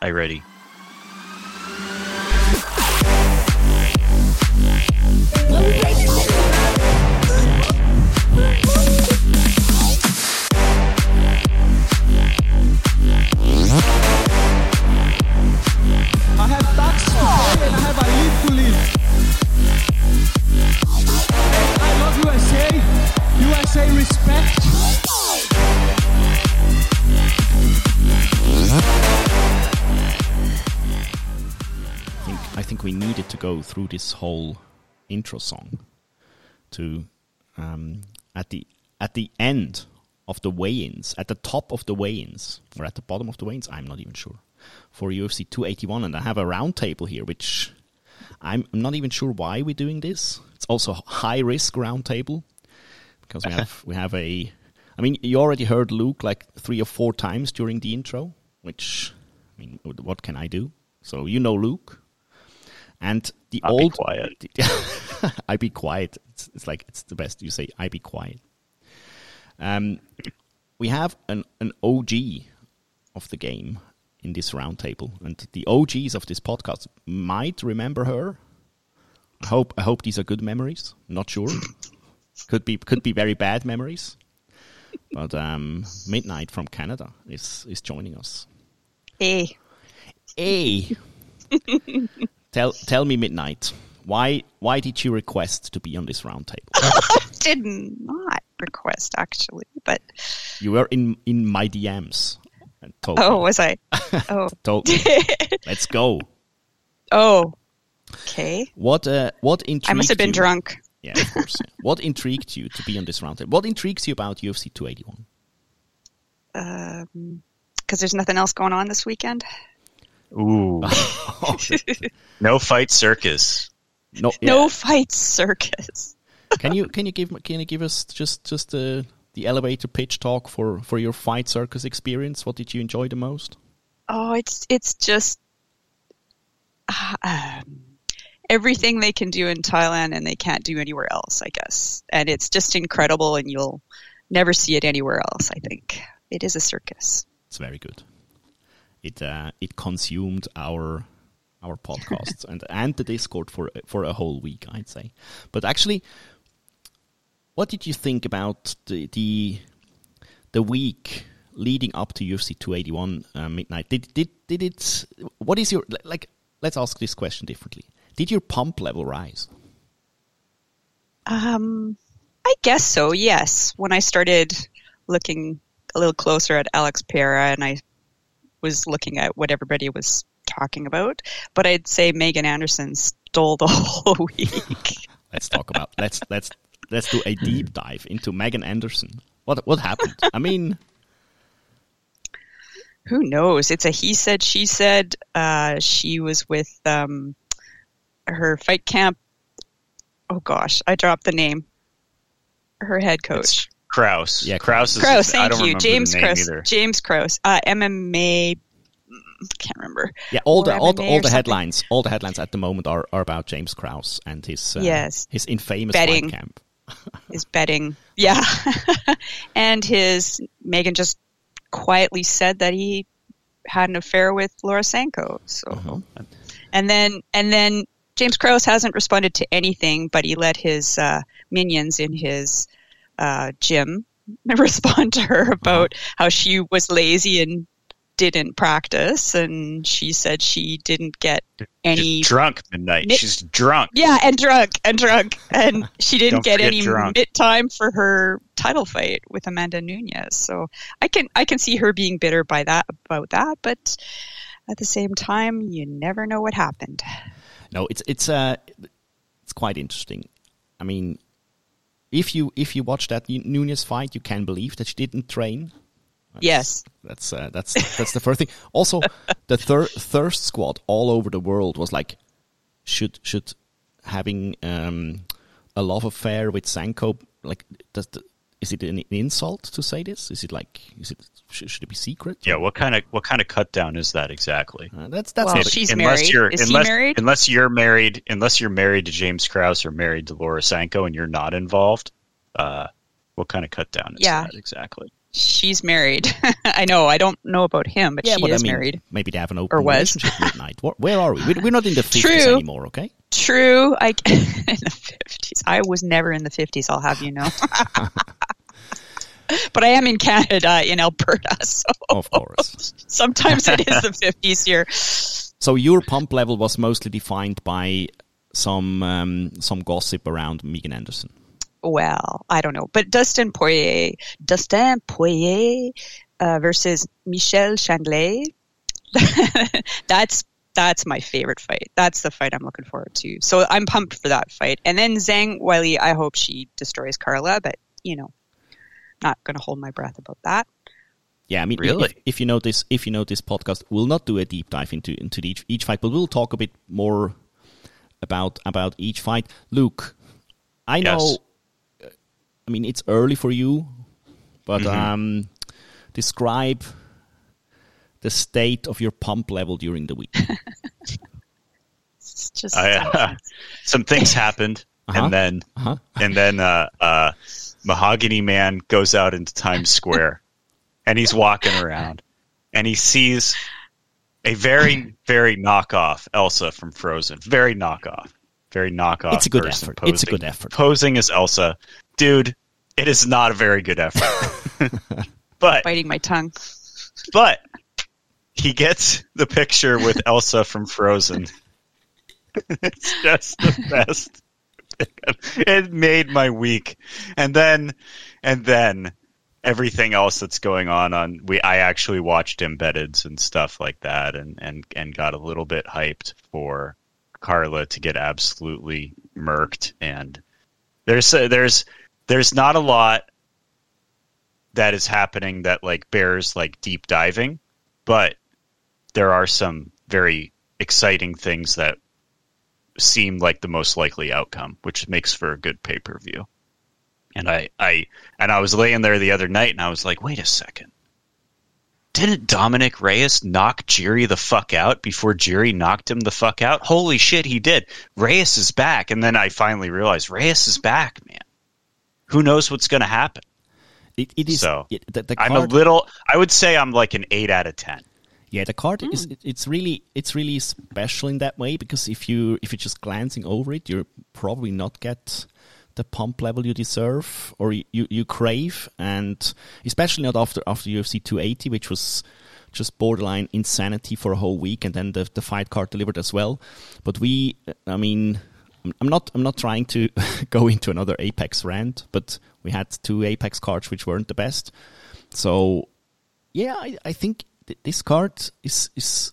I we needed to go through this whole intro song to um, at the at the end of the weigh-ins, at the top of the weigh-ins, or at the bottom of the weigh-ins, I'm not even sure. For UFC 281, and I have a round table here, which I'm, I'm not even sure why we're doing this. It's also a high risk round table because we have we have a. I mean, you already heard Luke like three or four times during the intro, which I mean, what can I do? So you know Luke, and the I'll be old quiet. I be quiet. It's, it's like it's the best. You say I be quiet. Um, we have an an OG of the game in this roundtable. and the OGs of this podcast might remember her. I hope I hope these are good memories. Not sure. could be could be very bad memories. But um, Midnight from Canada is is joining us. Hey. Hey, tell tell me, Midnight, why why did you request to be on this round table? Did not request actually, but You were in in my DMs and told oh, was I? Oh, told let's go. oh, okay. What uh what intrigued I must have been you? drunk. Yeah, of course. what intrigued you to be on this roundtable? What intrigues you about UFC 281? Um, because there's nothing else going on this weekend. Ooh. no fight circus. No, No fight circus. Can you can you give can you give us just just the the elevator pitch talk for for your fight circus experience? What did you enjoy the most? Oh, it's it's just uh, um, everything they can do in Thailand and they can't do anywhere else, I guess. And it's just incredible, and you'll never see it anywhere else. I think it is a circus. It's very good. It uh, it consumed our our podcasts and and the Discord for for a whole week, I'd say. But actually, what did you think about the the, the week leading up to UFC 281 uh, midnight? Did did did it? What is your like? Let's ask this question differently. Did your pump level rise? Um, I guess so. Yes, when I started looking a little closer at Alex Pereira, and I was looking at what everybody was talking about, but I'd say Megan Anderson stole the whole week. Let's talk about let's let's let's do a deep dive into Megan Anderson. What what happened? I mean, Who knows? It's a he said, she said. Uh, she was with um, her fight camp. Oh gosh, I dropped the name. Her head coach. It's Krause. Yeah, Krause is. Krause, I thank don't you. James the Krause. either. James Krause. Uh, MMA. mm, Can't remember. Yeah, all the all the, all or the something. headlines, all the headlines at the moment are, are about James Krause and his uh, Yes. his infamous Betting. camp. Is betting. Yeah. and his Megan just quietly said that he had an affair with Laura Sanko. So Uh-huh. and then and then James Krause hasn't responded to anything, but he let his uh, minions in his uh, gym respond to her about how she was lazy and didn't practice, and she said she didn't get any. She's drunk midnight. Nit- She's drunk. Yeah, and drunk and drunk, and she didn't get any drunk. mid time for her title fight with Amanda Nunes. So I can I can see her being bitter by that about that, but at the same time, you never know what happened. No, it's it's uh it's quite interesting. I mean, if you if you watch that Nunes fight, you can believe that she didn't train. That's, Yes. that's uh, that's that's the first thing. Also, the thir- thirst squad all over the world was like, should should having um, a love affair with Sanko like does the, is it an insult to say this? Is it like is it should, should it be secret? Yeah. What kind of what kind of cut down is that exactly? Uh, that's that's Well, it. she's unless married. you're Is he unless, married? unless you're married unless you're married to James Krause or married to Laura Sanko and you're not involved, uh, what kind of cut down is Yeah. that exactly? She's married. I know. I don't know about him, but Yeah, she but is I mean, married. maybe they have an open Or was. relationship midnight. Where, where are we? We- We're not in the 50s anymore, okay? True. I in the fifties. I was never in the fifties. I'll have you know. But I am in Canada, in Alberta, so Of course. sometimes it is the fifties here. So your pump level was mostly defined by some um, some gossip around Megan Anderson. Well, I don't know, but Dustin Poirier, Dustin Poirier uh, versus Michael Chandler. that's that's my favorite fight. That's the fight I'm looking forward to. So I'm pumped for that fight. And then Zhang Weili, I hope she destroys Carla, but you know, not going to hold my breath about that. Yeah, I mean, Really? if, if you know this, if you know this podcast, we'll not do a deep dive into into each each fight, but we'll talk a bit more about about each fight. Luke, I know. Yes. uh, I mean, it's early for you, but Mm-hmm. um, describe the state of your pump level during the week. It's just I, uh, some things happened, Uh-huh. and then Uh-huh. and then uh, uh, Mahogany Man goes out into Times Square, and he's walking around, and he sees a very very knockoff Elsa from Frozen, very knockoff, very knockoff. It's a good person effort. It's a posing- good effort. Posing as Elsa, dude. It is not a very good effort, but biting my tongue. but he gets the picture with Elsa from Frozen. it's just the best. It made my week. And then and then everything else that's going on on we I actually watched embeddeds and stuff like that and and and got a little bit hyped for Carla to get absolutely murked and there's there's there's not a lot that is happening that like bears like deep diving, but there are some very exciting things that seem like the most likely outcome, which makes for a good pay per view. And I, I, and I was laying there the other night, and I was like, wait a second. Didn't Dominick Reyes knock Jerry the fuck out before Jerry knocked him the fuck out? Holy shit, he did. Reyes is back, and then I finally realized Reyes is back, man. Who knows what's going to happen? It, it is. So, it- the, the I'm a little. I would say I'm like an eight out of ten. Yeah, the card is hmm. it's really it's really special in that way because if you if you're just glancing over it, you're probably not get the pump level you deserve or you, you, you crave, and especially not after after UFC 280, which was just borderline insanity for a whole week, and then the the fight card delivered as well. But we, I mean. I'm- I'm not. I'm not trying to go into another Apex rant, but we had two Apex cards which weren't the best. So yeah, I, I think th- this card is is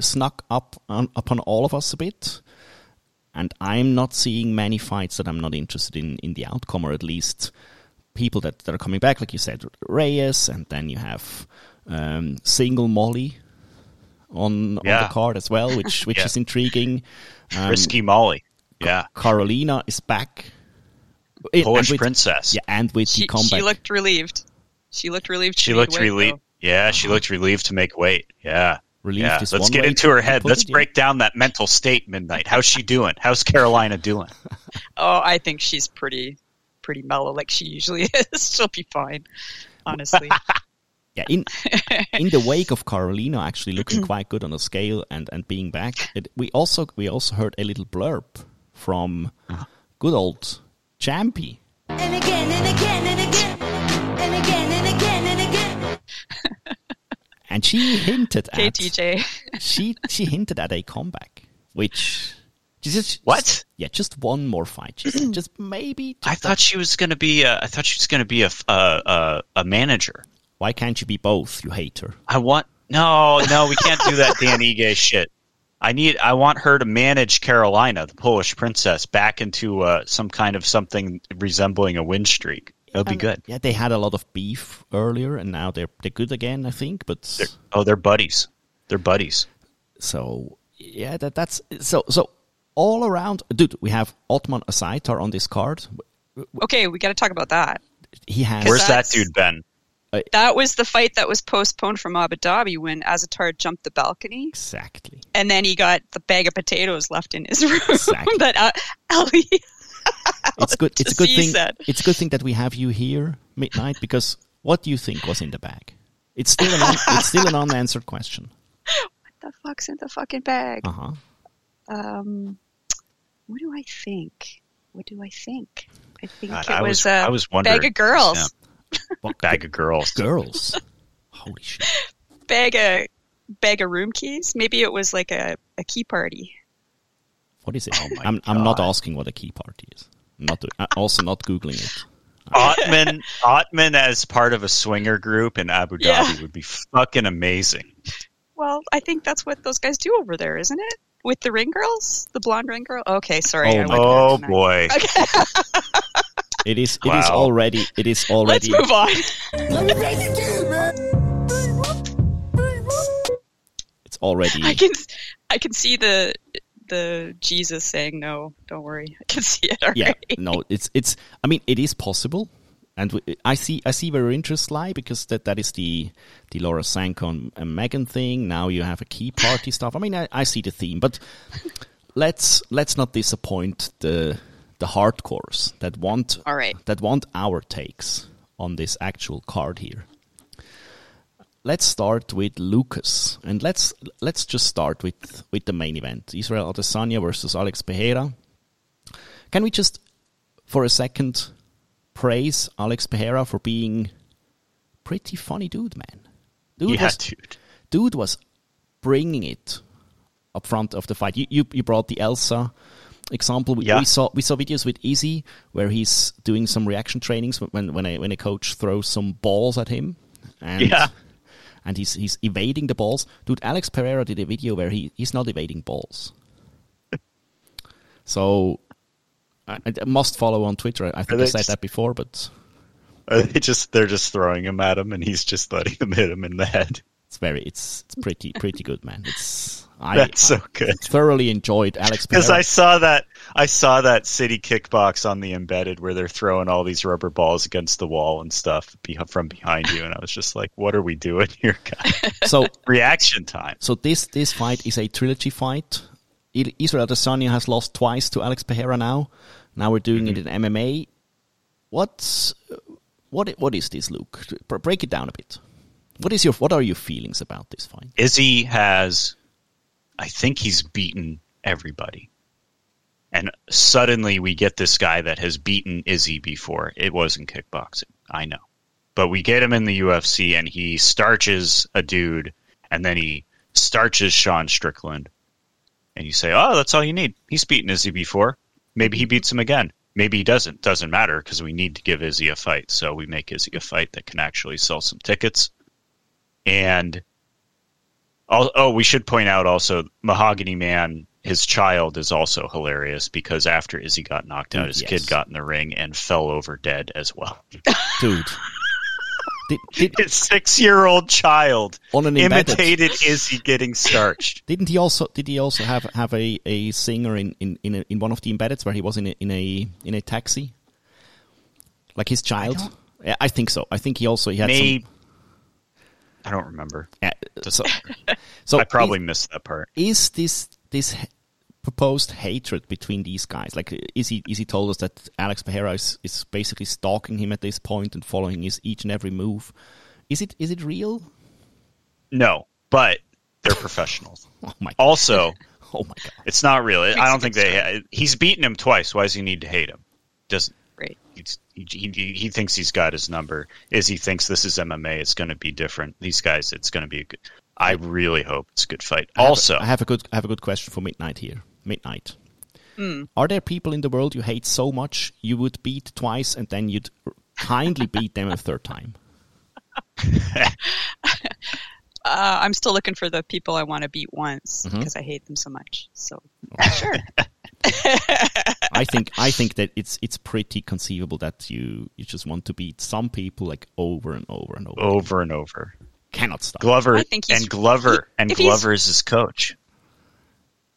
snuck up on, upon all of us a bit, and I'm not seeing many fights that I'm not interested in in the outcome, or at least people that, that are coming back, like you said, Reyes, and then you have um, single Molly on on the card as well, which which Yeah. is intriguing. Um, Risky Molly. Yeah. Karolina is back. It- Polish with- princess. Yeah, and with She, the comeback. she looked relieved. She looked relieved. She made looked weight, relieved. Though. Yeah, she uh-huh. looked relieved to make weight. Yeah. Relieved yeah. Let's get into her head. Let's it, yeah. break down that mental state, Midnight. How's she doing? How's Karolina doing? Oh, I think she's pretty, pretty mellow, like she usually is. She'll be fine, honestly. Yeah, in in the wake of Karolina actually looking quite good on the scale and, and being back, it, we also we also heard a little blurb from uh-huh. good old Champy. And again and again and again and again And she hinted at KTJ. she she hinted at a comeback, which she just What? yeah, just one more fight, just, just maybe. Uh, I thought she was going to be. A, I thought she was going to be a, f- a, a a manager. Why can't you be both? You hate her. I want no, no. We can't do that Dan Ige shit. I need. I want her to manage Karolina, the Polish princess, back into uh, some kind of something resembling a win streak. That would be good. Yeah, they had a lot of beef earlier, and now they're they're good again, I think. But They're, oh, they're buddies. They're buddies. So yeah, that that's so so all around, dude. We have Otman Azaitar on this card. Okay, we got to talk about that. He has Where's that that's- dude been? That was the fight that was postponed from Abu Dhabi when Azaitar jumped the balcony, exactly. and then he got the bag of potatoes left in his room Exactly. that uh, Ali. It's good. It's a good thing. said. It's a good thing that we have you here midnight because What do you think was in the bag? It's still an un- it's still an unanswered question. What the fuck's in the fucking bag? Uh huh. Um, what do I think? What do I think? I think God, it I was, was- a I was wondering. bag of girls. Yeah. Bag of girls. Girls. Holy shit. Bag of bag of room keys. Maybe it was like a, a key party. What is it? Oh my I'm I'm not asking what a key party is. I'm not uh, also not googling it. Otman, Otman as part of a swinger group in Abu Dhabi Yeah. would be fucking amazing. Well, I think that's what those guys do over there, isn't it? With the ring girls, the blonde ring girl. Okay, sorry. Oh I Oh there tonight. boy. It is it is Wow. already it is already. Let's already move on. it's already I can I can see the the Jesus saying no. Don't worry. I can see it already. yeah no it's it's i mean it is possible and i see i see where your interests lie because that that is the the laura sanko and, and megan thing now you have a key party stuff i mean I, I see the theme but let's let's not disappoint the the hardcores that want All right. that want our takes on this actual card here let's start with Lucas, and let's let's just start with with the main event: Israel Adesanya versus Alex Pereira. Can we just, for a second, praise Alex Pereira for being pretty funny dude, man? Dude Yeah, was dude. dude was bringing it up front of the fight. You you, you brought the Elsa example. We, Yeah. we saw we saw videos with Izzy where he's doing some reaction trainings when when a when a coach throws some balls at him. And Yeah. And he's he's evading the balls. Dude, Alex Pereira did a video where he, he's not evading balls. so I, I must follow on Twitter. I think I said just- that before, but they just they're just throwing him at him, and he's just letting them hit him in the head. it's very it's it's pretty pretty good, man. It's I, That's so good. thoroughly enjoyed Alex Because I saw that I saw that City Kickbox on the embedded where they're throwing all these rubber balls against the wall and stuff from behind you, and I was just like, "What are we doing here, guys?" so Reaction time. so this this fight is a trilogy fight. Israel Adesanya has lost twice to Alex Pereira now. Now we're doing it mm-hmm. in MMA. What's what what is this, Luke? Break it down a bit. What is your what are your feelings about this fight? Izzy has, I think he's beaten everybody. And suddenly we get this guy that has beaten Izzy before. It wasn't kickboxing. I know. But we get him in the UFC and he starches a dude and then he starches Sean Strickland. And you say, oh, that's all you need. He's beaten Izzy before. Maybe he beats him again. Maybe he doesn't. Doesn't matter because we need to give Izzy a fight. So we make Izzy a fight that can actually sell some tickets. And Oh, oh, we should point out also, Mahogany Man, his child is also hilarious because after Izzy got knocked out, oh, his Yes. kid got in the ring and fell over dead as well. Dude. Did, did, His six-year-old child On an embedded. imitated Izzy getting starched. Didn't he also did he also have have a, a singer in in in, a, in one of the embeddeds where he was in a, in a in a taxi, like his child? Yeah, I think so. I think he also he had Maybe some. I don't remember. Yeah, so, so I probably is, missed that part. is this this proposed hatred between these guys like is he is he told us that Alex Pereira is, is basically stalking him at this point and following his each and every move? Is it is it real? No, but they're professionals. Oh my Also, oh my god! it's not real. I don't think they. He's beaten him twice. Why does he need to hate him? Doesn't he, he, he thinks he's got his number. Izzy thinks this is MMA? It's going to be different. These guys, it's going to be a good. I really hope it's a good fight. I have a- Also, I have a good I have a good question for midnight here. Midnight. Are there people in the world you hate so much you would beat twice and then you'd kindly beat them a third time? Uh, I'm still looking for the people I want to beat once Mm-hmm. because I hate them so much. So sure. I think I think that it's it's pretty conceivable that you you just want to beat some people like over and over and over. over and over. Cannot stop. Glover I think and Glover and Glover is his coach.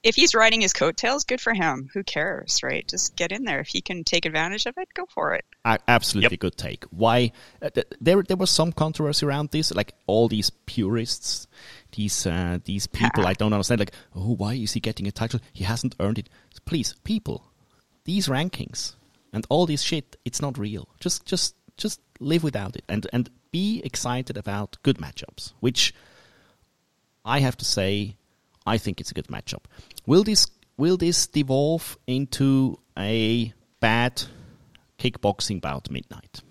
if he's riding his coattails, good for him. Who cares, right? Just get in there. If he can take advantage of it, go for it. A- absolutely Yep. good take. Why? Uh, th- there there was some controversy around this. Like all these purists, these uh, these people I don't understand. Like, oh, why is he getting a title? He hasn't earned it. Please, people, these rankings and all this shit, it's not real. Just just just live without it. And and be excited about good matchups, which I have to say, I think it's a good matchup. Will this will this devolve into a bad kickboxing bout midnight?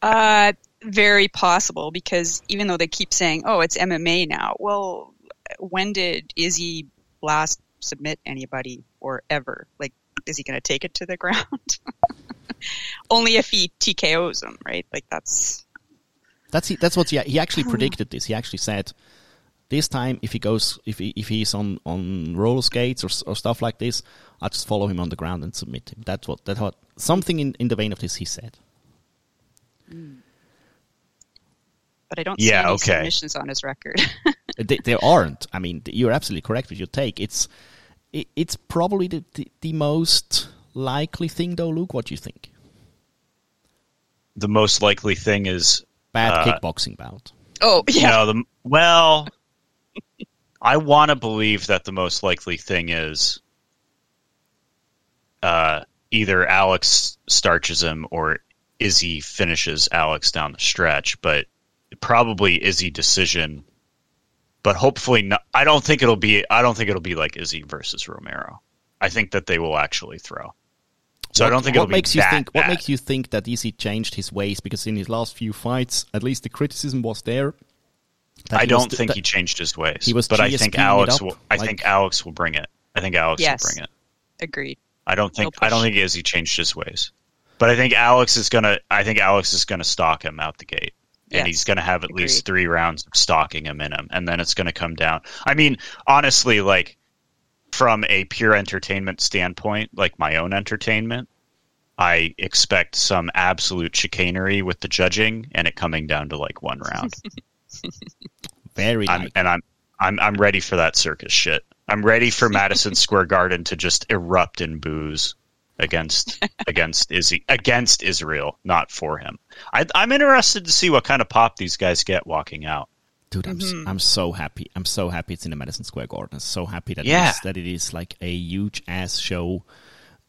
Uh, very possible because even though they keep saying, "Oh, it's MMA now," well, when did Izzy last submit anybody or ever? Like, is he going to take it to the ground? Only if he TKOs him, right? Like that's That's he, that's what he, he actually hmm. predicted this. He actually said this time if he goes if he, if he's on on roller skates or, or stuff like this, I'll just follow him on the ground and submit him. That's what that what something in, in the vein of this he said. Hmm. But I don't Yeah, see any okay. submissions on his record. They, there aren't. I mean, you're absolutely correct with your take. It's it, it's probably the, the the most likely thing, though. Luke, what do you think? The most likely thing is Bad Uh, kickboxing bout. oh yeah, No, the well, I want to believe that the most likely thing is uh, either Alex starches him or Izzy finishes Alex down the stretch, but probably Izzy decision. But hopefully, not, I don't think it'll be. I don't think it'll be like Izzy versus Romero. I think that they will actually throw. So I don't think what it'll be makes you that think. What makes you think that Izzy changed his ways? Because in his last few fights, at least the criticism was there. I don't d- think that- he changed his ways. he was but I think GSP-ing it Alex up, will. I like- think Alex will bring it. I think Alex Yes. will bring it. agreed. I don't think. I don't think Izzy changed his ways. But I think Alex is gonna. I think Alex is gonna stalk him out the gate, and Yes, he's gonna have at least three rounds of stalking him in him, and then it's gonna come down. I mean, honestly, like from a pure entertainment standpoint, like my own entertainment, I expect some absolute chicanery with the judging, and it coming down to like one round. very I'm, like and I'm I'm I'm ready for that circus shit. I'm ready for Madison Square Garden to just erupt in boos against against Izzy against Israel, not for him. I, I'm interested to see what kind of pop these guys get walking out. Dude, I'm Mm-hmm. s I'm so happy. I'm so happy it's in the Madison Square Garden. I'm so happy that Yeah. it's, that it is like a huge ass show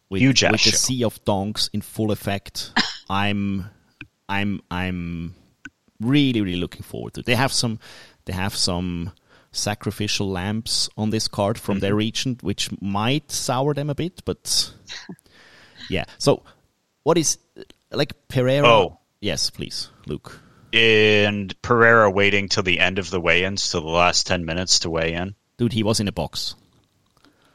with, Huge ass with the show. sea of donks in full effect. I'm I'm I'm really really looking forward to. it. They have some they have some sacrificial lamps on this card from Mm-hmm. their region, which might sour them a bit, but yeah. So what is like Pereira? Oh. yes, please, Luke. And Pereira waiting till the end of the weigh-ins, till the last ten minutes to weigh in. Dude, he was in a box.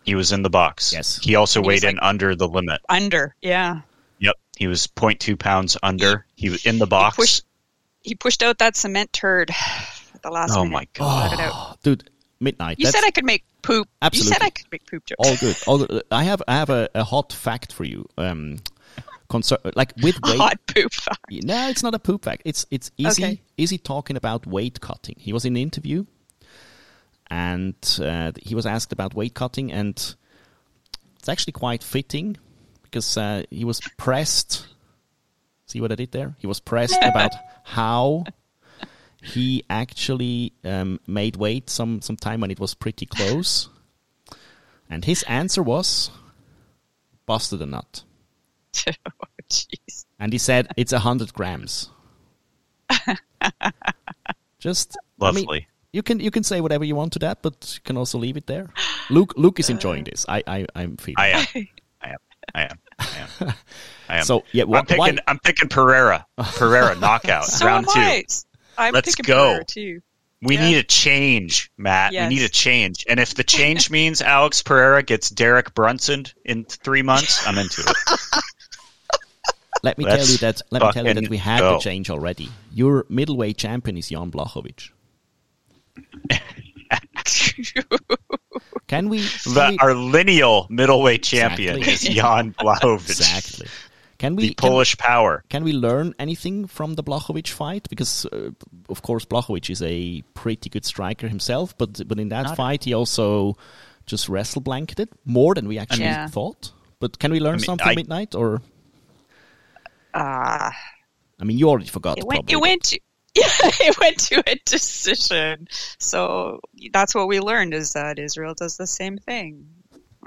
He was in the box. Yes. He also He was weighed in under the limit. Under, yeah. Yep. He was 0.2 pounds under. He was in the box. pushed- He pushed out that cement turd at the last oh minute. my oh, god. Got it out. Dude, midnight. You that's- said I could make poop. Absolutely. You said I could make poop jokes. all good. All good. I have I have a, a hot fact for you. Um, concern like with weight. Hot poop. Fact. No, it's not a poop fact. It's it's Izzy. Okay. Izzy talking about weight cutting. He was in an interview, and uh, he was asked about weight cutting, and it's actually quite fitting because uh, he was pressed. See what I did there? He was pressed about how he actually um, made weight some some time when it was pretty close, and his answer was busted a nut. oh, jeez. And he said it's a hundred grams. Just Lovely. I mean, you can you can say whatever you want to that, but you can also leave it there. Luke Luke is enjoying this. I I I'm feeling. I am. I am. I am. I am. I am. So, yeah, wh- I'm picking. why- I'm picking Pereira. Pereira knockout So round am two. I. I'm Let's go. Too. We Yeah. need a change, Matt. Yes. We need a change. And if the change means Alex Pereira gets Derek Brunson in three months, I'm into it. let me Let's tell you that let me tell you that we had go. the change already. Your middleweight champion is Jan Blachowicz. Can we? Can The, we our lineal middleweight champion Exactly. is Jan Blachowicz, exactly. Can we? the can- Polish power. Can we learn anything from the Blachowicz fight? Because, uh, of course, Blachowicz is a pretty good striker himself, but but in that fight he also just wrestle blanketed more than we actually Yeah. thought. But can we learn mean, something I- midnight? Or Ah, I mean, you already forgot. it went. probably. It went. To, yeah, it went to a decision. So that's what we learned is that Israel does the same thing.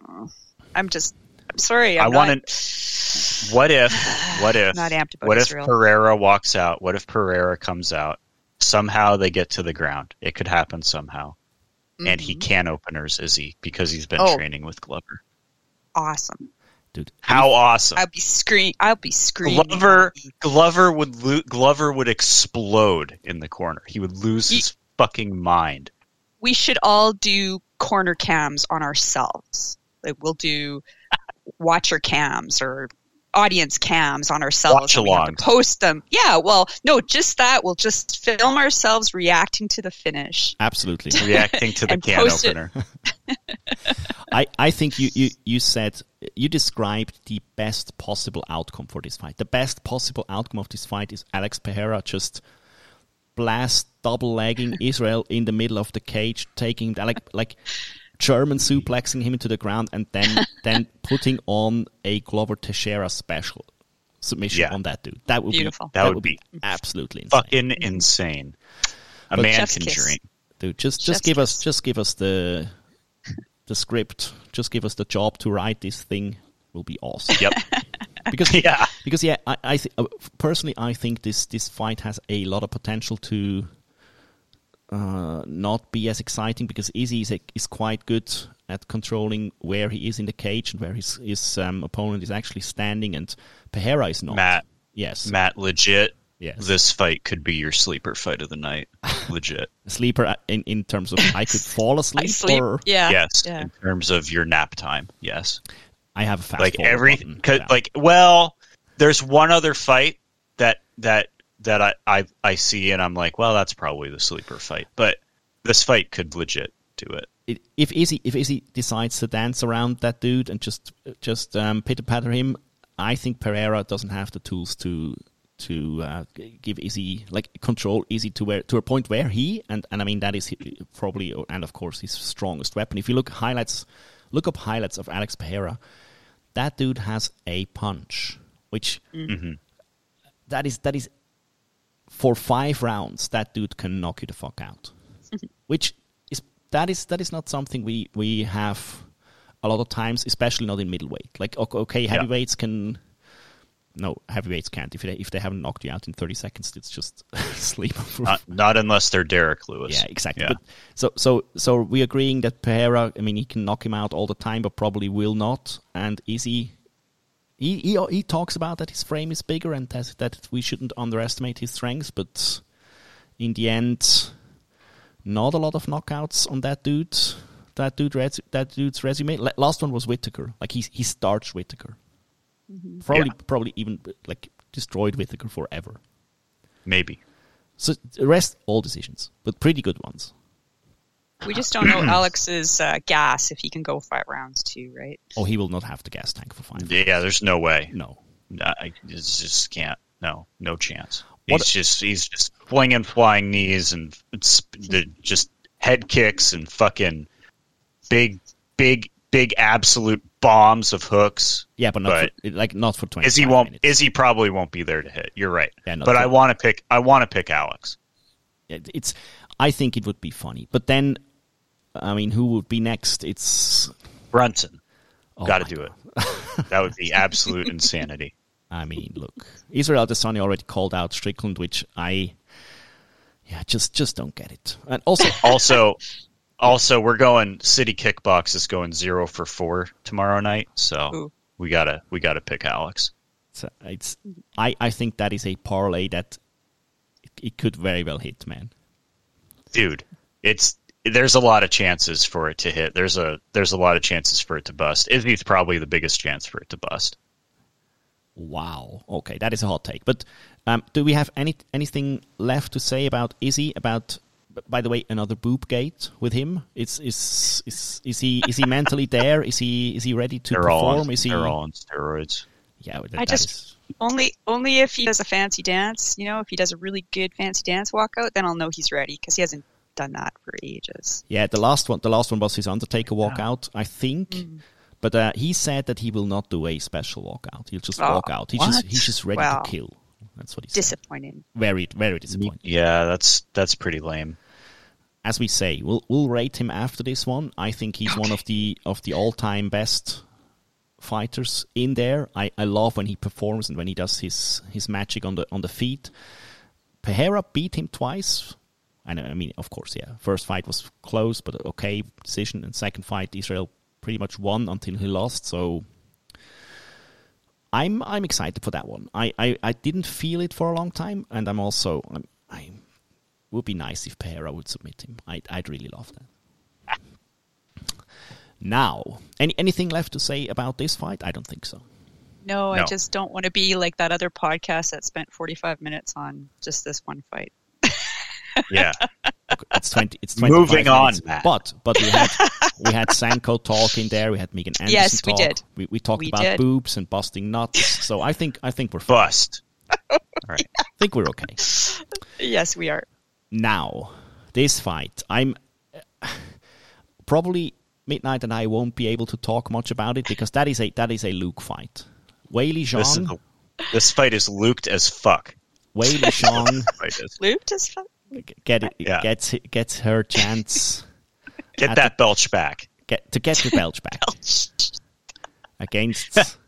Oh, I'm just. I'm sorry. I I'm want not- to. What if? What if? Not amped about what if Pereira walks out? What if Pereira comes out? Somehow they get to the ground. It could happen somehow, and he can openers Izzy because he's been Mm-hmm. Oh. training with Glover. Awesome. dude. How awesome! I'll be scream. I'll be screaming. Glover Glover would lo- Glover would explode in the corner. He would lose Ye- his fucking mind. we should all do corner cams on ourselves. Like we'll do watcher cams or audience cams on ourselves. Watch and we have to alongs. Post them. Yeah. Well, no, just that. We'll just film ourselves reacting to the finish. Absolutely. Reacting to the can opener. I, I think you, you, you said you described the best possible outcome for this fight. The best possible outcome of this fight is Alex Pereira just blast double legging Israel in the middle of the cage, taking like like German suplexing him into the ground, and then then putting on a Glover Teixeira special submission Yeah. on that dude. That would Beautiful. be That would be absolutely insane. Fucking insane. A But man can kiss. dream. dude. Just Chef's just give us just give us the the script. Just give us the job to write this thing. Will be awesome. Yep. Because yeah. because yeah, I, I th- uh, personally I think this this fight has a lot of potential to uh, not be as exciting because Izzy is, is quite good at controlling where he is in the cage and where his his um, opponent is actually standing, and Pereira is not. Matt. yes, Matt, legit. Yes. This fight could be your sleeper fight of the night. Legit. sleeper uh, in in terms of I could fall asleep, sleep. or Yeah. yes. Yeah. In terms of your nap time. Yes. I have a fast like forward every button. 'cause, Yeah. like well there's one other fight that that that I, I i see and i'm like well that's probably the sleeper fight but this fight could legit do it. It, if Izzy if Izzy decides to dance around that dude and just just um, pitter patter him, I think Pereira doesn't have the tools to to uh, give Izzy like control Izzy to where to a point where he and and I mean that is probably and of course his strongest weapon. If you look highlights, look up highlights of Alex Pereira, that dude has a punch which that is that is for five rounds that dude can knock you the fuck out which is that is that is not something we we have a lot of times, especially not in middleweight. Like okay, heavyweights can. No, heavyweights can't. If they if they haven't knocked you out in thirty seconds, it's just sleep. Not, uh, not unless they're derrick lewis yeah, exactly. Yeah. But so so so we agreeing that Pereira. I mean, he can knock him out all the time, but probably will not. And is he he he talks about that his frame is bigger and that that we shouldn't underestimate his strengths. But in the end, not a lot of knockouts on that dude. That dude, res- that dude's resume. La- Last one was Whitaker. Like he he starched Whitaker. Mm-hmm. Probably Yeah. probably even like destroyed Whitaker forever. maybe So the rest all decisions, but pretty good ones. We just don't know Alex's uh, gas if he can go five rounds too, right? Oh, he will not have the gas tank for five. yeah there's no way No. I just just can't no no chance What- he's just he's just flinging flying knees and it's the, just head kicks and fucking big big big absolute bombs of hooks Yeah, but not But- for, like not for twenty. Izzy won't. Izzy probably won't be there to hit. You're right. Yeah, no, but I want to pick. I want to pick Alex. It's. I think it would be funny, but then, I mean, who would be next? It's. Brunson. Oh Got to do God. it. That would be absolute insanity. I mean, look, Israel Adesanya already called out Strickland, which I. Yeah, just just don't get it. And also, Also, also, we're going. City Kickbox is going zero for four tomorrow night. So Ooh. we gotta we gotta pick Alex. it's, it's I I think that is a parlay that it, it could very well hit, man. dude. It's there's a lot of chances for it to hit. There's a there's a lot of chances for it to bust. Izzy's probably the biggest chance for it to bust. Wow. Okay, that is a hot take. But um, do we have any anything left to say about Izzy? About by the way, another boob gate with him. It's is is is he is he mentally there? Is he is he ready to They're perform? on, is he? they're all on steroids. Yeah, that, I that just- is- Only only if he does a fancy dance, you know, if he does a really good fancy dance walkout, then I'll know he's ready because he hasn't done that for ages. yeah. The last one, the last one was his Undertaker walkout, I think. Mm. But uh, he said that he will not do a special walkout. He'll just Oh, walk out. He's just he's just ready Wow. to kill. That's what he said. Disappointing. very very disappointing. Yeah, that's that's pretty lame. as we say, we'll we'll rate him after this one. I think he's one of the of the all time best fighters in there. I, I love when he performs and when he does his his magic on the on the feet. Pereira beat him twice. I know. Uh, I mean, of course, yeah. First fight was close, but okay decision. And second fight, Israel pretty much won until he lost. So I'm I'm excited for that one. I, I, I didn't feel it for a long time, and I'm also I'm, I would be nice if Pereira would submit him. I I'd really love that. Now, any anything left to say about this fight? I don't think so. No, I just don't want to be like that other podcast that spent 45 minutes on just this one fight. Yeah. It's twenty. It's 25 Moving on. Matt. But but we had we had Sanko talk in there. We had Megan Anderson. Yes, we talk. did. We, we talked We about did. boobs and busting nuts. So I think I think we're fine. Bust. All right. I think we're okay. Yes, we are. Now this fight, I'm probably Midnight and I won't be able to talk much about it because that is a that is a Luke fight. Wei Li This, is this fight is luked as fuck. Wei Li Zhang Fight is. Luke just get it, Yeah. gets gets her chance Get At that belch back. get to get the belch back against.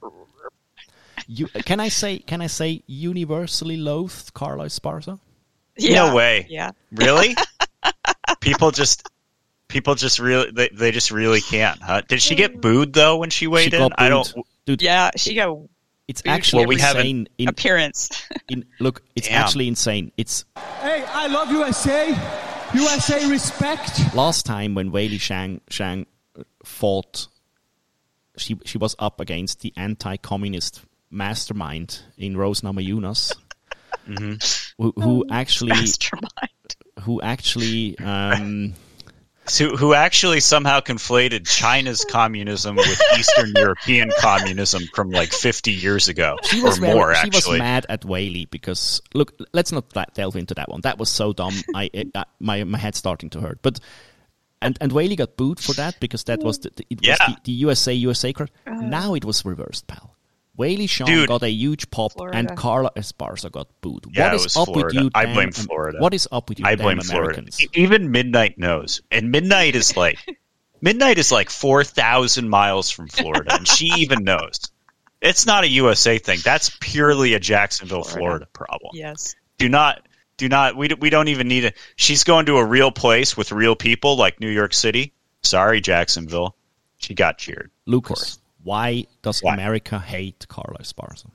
You, can I say? Can I say universally loathed Carla Esparza? yeah. No way. Yeah. Really? people just people just really they, they just really can't. Huh? Did she get mm. booed though when she weighed she in? got I don't. booed. Dude, Yeah, she got it's actually Well, we haven't- insane. In, appearance. in, look, it's Damn. actually insane. It's Hey, I love USA. USA respect. last time when Wei Li Zhang Zhang fought, she she was up against the anti-communist mastermind in Rose Namajunas, who, who actually Mastermind. who actually um, who, who actually somehow conflated China's communism with Eastern European communism from like 50 years ago she or very, more. Actually. She was mad at Weili because look, let's not that- delve into that one. That was so dumb. I it, uh, my my head's starting to hurt. But and and Weili got booed for that because that was the, the it was Yeah. the, the USA USA card. Now it was reversed, pal. Weili Zhang Dude. got a huge pop, Florida. and Carla Esparza got booed. Yeah, what it is was up with Florida. you? I blame Florida. What is up with you? I damn blame Florida. Americans? E- Even Midnight knows, and Midnight is like Midnight is like 4,000 miles from Florida, and she even knows. It's not a USA thing. That's purely a Jacksonville, Florida. Florida problem. Yes. do not do not we, we don't even need it she's going to a real place with real people like new york city sorry jacksonville she got cheered Lucas, why does Why? America hate Carla Esparza?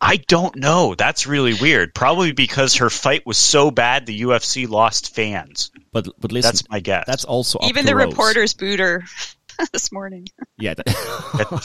i don't know that's really weird probably because her fight was so bad the ufc lost fans But but listen, That's my guess. That's also up Even to the Rose. reporters booed her this morning. Yeah, that,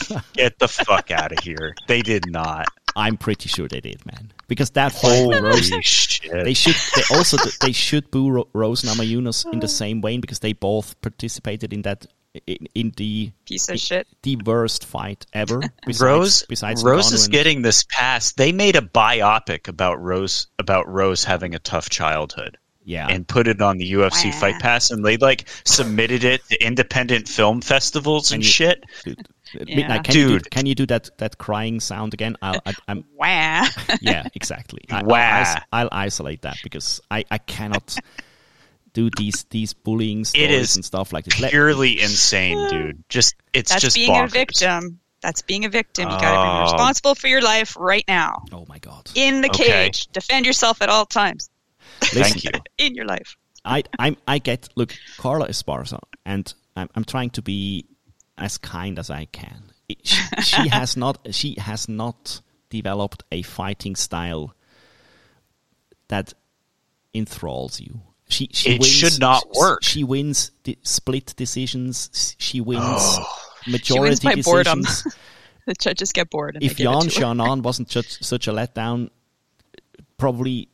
get, get the fuck out of here they did not I'm pretty sure they did, man. Because that whole with Rose, holy shit they should they also they should boo Ro- Rose Namajunas in the same way because they both participated in that in, in the Piece of shit. the worst fight ever. Besides, Rose, besides Rose is getting this pass. They made a biopic about Rose about Rose having a tough childhood. yeah. and put it on the UFC Wow. Fight Pass, and they like submitted it to independent film festivals and you- shit. Dude, uh, Yeah. Midnight, can you do, can you do that that crying sound again? I'll, I, I'm Wah. yeah, exactly. I, Wah. I'll, is- I'll isolate that because I, I cannot do these these bullying stories is and stuff like this. Purely insane, dude. Just it's That's just being bonkers. a victim. That's being a victim. You gotta Oh. be responsible for your life right now. oh my god! In the Okay. cage. Defend yourself at all times. Listen, Thank you. In your life. I I'm, I get look Carla Esparza, and I'm, I'm trying to be as kind as I can. She, she has not she has not developed a fighting style that enthralls you. She she It wins, should not work. She wins the split decisions. She wins Oh. majority by boredom. decisions. The judges get bored. And if they give Jan. Shannon wasn't such such a letdown, probably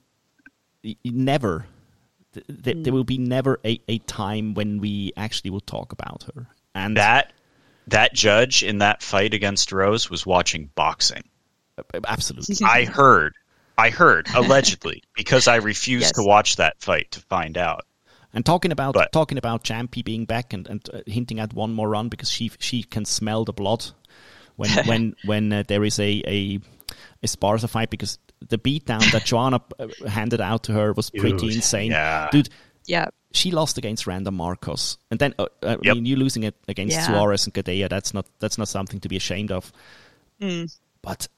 y- y- never. th- th- Hmm. There will be never a, a time when we actually will talk about her. And That that judge in that fight against Rose was watching boxing. absolutely, I heard. I heard allegedly because I refused Yes. to watch that fight to find out. and talking about But- talking about Champy being back and, and uh, hinting at one more run because she she can smell the blood when when when uh, there is a a a Sparta fight because the beatdown that Joanna uh, handed out to her was pretty Dude, insane, yeah. dude. yeah. she lost against Randa Markos, and then uh, I Yep. mean you losing it against Yeah. Suarez and Gadelha. That's not that's not something to be ashamed of. But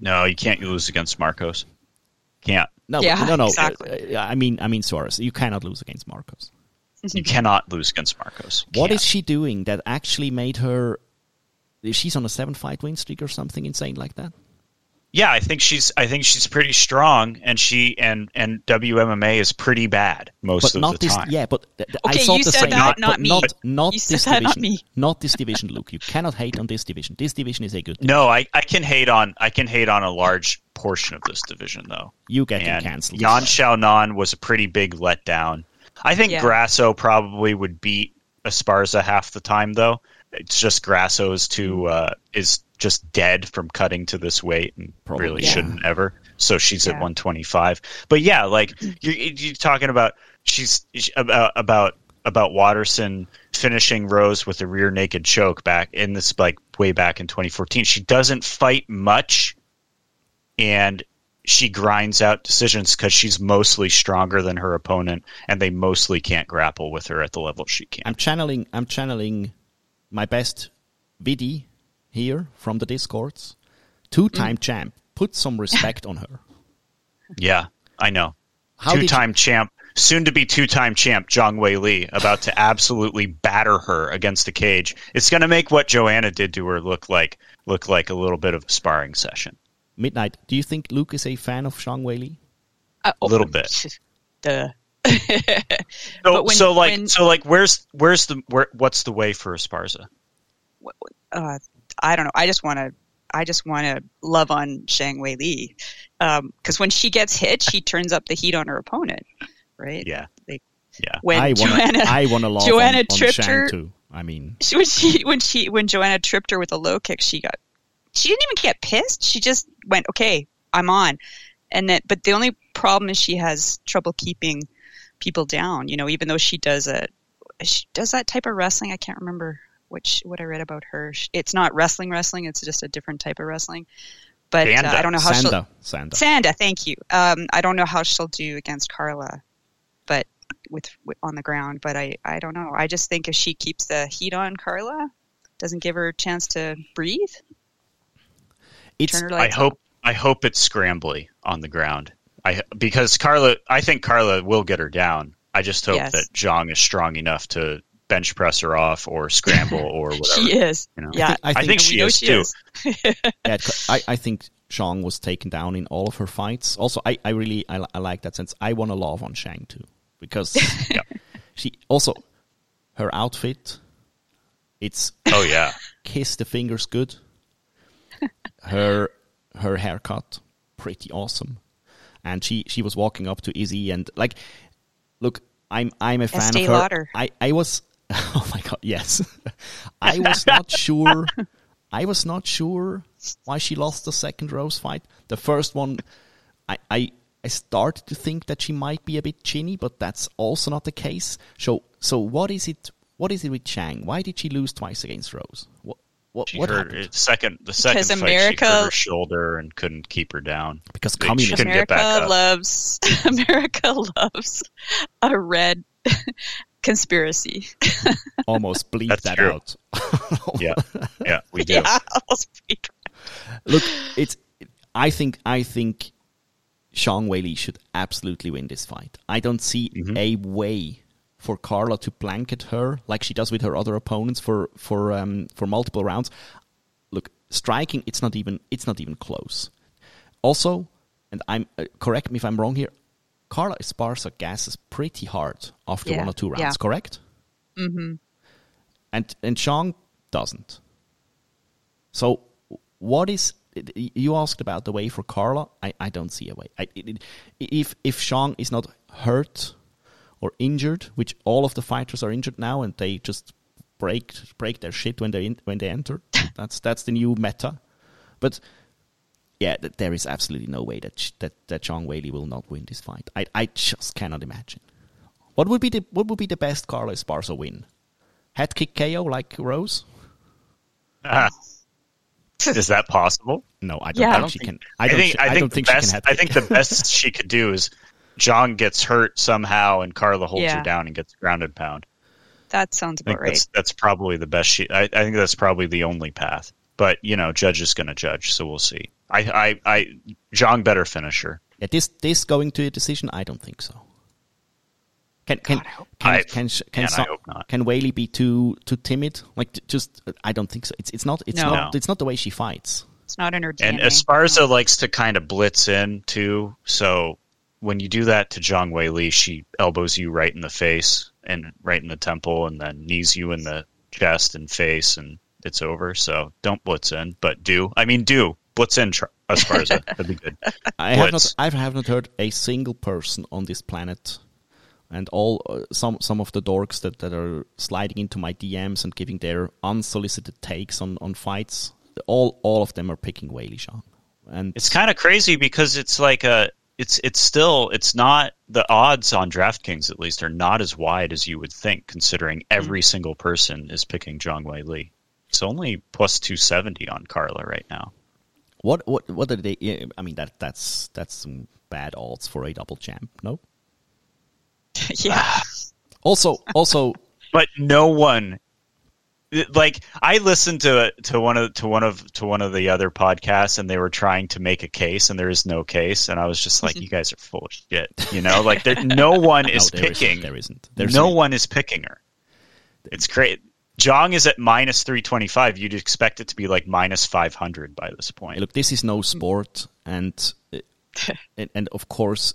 No, you can't lose against Marcos. Can't. no, Yeah, no, no. exactly. uh, I mean, I mean Suarez. You cannot lose against Markos. You cannot lose against Markos. You What can't. is she doing that actually made her? She's on a seven fight win streak or something insane like that. Yeah, I think she's. I think she's pretty strong, and she and and WMMA is pretty bad most but of not the this. time. Yeah, but th- th- I Okay, thought you the said same. that, but not me. Not, not You this said that, division. not me. Not this division, Luke. You cannot hate on this division. This division is a good. No, I, I can hate on I can hate on a large portion of this division though. You getting and cancelled. Yan Xiaonan was a pretty big letdown. I think Yeah. Grasso probably would beat Esparza half the time though. It's just Grasso is too uh, is just dead from cutting to this weight and Probably. really Yeah. shouldn't ever. So she's at 125. But yeah, like you're, you're talking about she's about about about Watterson finishing Rose with a rear naked choke back in this like way back in 2014. She doesn't fight much, and she grinds out decisions because she's mostly stronger than her opponent, and they mostly can't grapple with her at the level she can. I'm channeling. I'm channeling my best Vidi here from the discords. Two-time mm. champ. Put some respect on her. yeah, I know. How did you- two-time champ, soon to be two-time champ Zhang Weili, about to absolutely batter her against the cage. It's going to make what Joanna did to her look like look like a little bit of a sparring session. Midnight. Do you think Luke is a fan of Zhang Weili? Uh, A little bit. Duh. So, But when- so like when- so like where's where's the where, what's the way for Esparza? uh, I don't know. I just want to. I just want to love on Zhang Weili because when she gets hit, she turns up the heat on her opponent, right? Yeah. Like Yeah. when I want Joanna, I want to love Joanna on, on tripped Shang her. too. I mean, when she when she when Joanna tripped her with a low kick, she got she didn't even get pissed. She just went, "Okay, I'm on." And then, but the only problem is she has trouble keeping people down. You know, even though she does a she does that type of wrestling. I can't remember which what I read about her. It's not wrestling, wrestling. It's just a different type of wrestling. But uh, I don't know how she'll. Sanda. Sanda. Sanda, thank you. Um, I don't know how she'll do against Carla, but with, with on the ground. But I, I don't know. I just think if she keeps the heat on Carla, doesn't give her a chance to breathe, It's turn I lights hope I hope it's scrambly on the ground. I because Carla I think Carla will get her down. I just hope Yes. that Zhang is strong enough to bench press her off or scramble or whatever. She is. you know. Yeah, I think- I think we she is she too. Yeah, I, I think Zhang was taken down in all of her fights. Also, I, I really I, I like that sense. I want to love on Zhang too because Yeah. she also her outfit. It's Oh yeah. kiss the fingers good. Her her haircut pretty awesome, and she she was walking up to Izzy and like, look, I'm I'm a fan of her. Lauder. I I was oh my god yes, I was not sure. I was not sure why she lost the second Rose fight. The first one, I, I I started to think that she might be a bit chinny, but that's also not the case. So so what is it? What is it with Zhang? Why did she lose twice against Rose? What what, She what hurt happened? it, second the second Because fight America- she hurt her shoulder and couldn't keep her down. Because They- communism. couldn't get back America up. loves America loves a red conspiracy. almost bleep That's that true. out. Yeah. Yeah, we do. Yeah, almost bleep. Look, it's. I think. I think. Zhang Weili should absolutely win this fight. I don't see Mm-hmm. a way for Carla to blanket her like she does with her other opponents for for um, for multiple rounds. Look, striking. It's not even. It's not even close. Also, and I'm uh, correct me if I'm wrong here. Carla Esparza gasses pretty hard after Yeah, one or two rounds. yeah. Correct. Mm-hmm. And and Zhang doesn't. So, what is you asked about the way for Carla? I, I don't see a way. I, it, if if Zhang is not hurt or injured, which all of the fighters are injured now, and they just break break their shit when they in, when they enter. that's that's the new meta. But yeah, th- there is absolutely no way that sh- that that Zhang Weili will not win this fight. I I just cannot imagine. What would be the what would be the best Carlos Esparza win? Head kick KO like Rose? Ah. Is that possible? No, I don't Yeah. I think don't she think- can. I don't. think thi- I I don't the think best she can I think the best she could do is Zhang gets hurt somehow and Carla holds Yeah. her down and gets ground and pound. That sounds I think about right. that's that's probably the best. She, I, I think that's probably the only path. But you know, judge is going to judge, so we'll see. I, I, I, Zhang better finish her. Yeah, this this going to a decision? I don't think so. Can can God, I hope can I- can sh- can, man, so- I hope not. can Weili be too too timid? Like just I don't think so. It's it's not it's No. not No. it's not the way she fights. It's not in her DNA. And Esparza likes to kind of blitz in too. So when you do that to Zhang Weili, she elbows you right in the face and right in the temple, and then knees you in the chest and face, and it's over. So don't blitz in, but do. I mean, do blitz in Tr- Esparza. That'd be good. I have not I have not heard a single person on this planet, and all uh, some some of the dorks that, that are sliding into my DMs and giving their unsolicited takes on, on fights. All all of them are picking Weili Zhang, and It's kind of crazy because it's like a. It's it's still it's not the odds on DraftKings at least are not as wide as you would think considering hmm. every single person is picking Zhang Weili. It's only plus two seventy on Carla right now. what what what are they? I mean that that's that's some bad odds for a double champ. No. yeah. Also also but no one like I listened to to one of to one of to one of the other podcasts and they were trying to make a case and there is no case and I was just like mm-hmm. you guys are full of shit you know? Like there no one is no, there picking. Isn't, there isn't. There's no one is picking her. It's great. Zhang is at minus 325 you'd expect it to be like minus 500 by this point. Look, this is no mm-hmm. sport, and and, and of course,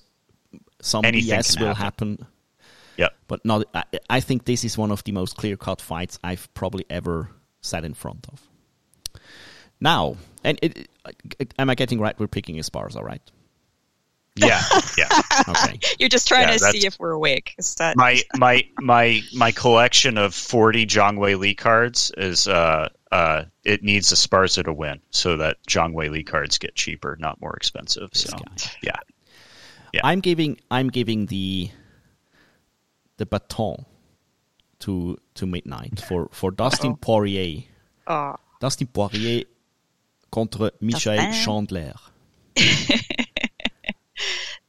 some Anything BS will happen. happen. Yep But not. I, I think this is one of the most clear cut fights I've probably ever sat in front of. Now, and it, it, am I getting right? We're picking Esparza, right? yeah yeah Okay. You're just trying Yeah, to see if we're awake. Is that my my my my collection of 40 Zhang Weili cards is uh uh it needs a Sparza to win so that Zhang Weili cards get cheaper, not more expensive. So guy. yeah. Yeah. I'm giving. I'm giving the the baton to to midnight for for Dustin Poirier. Oh, Dustin Poirier contre Michael Chandler.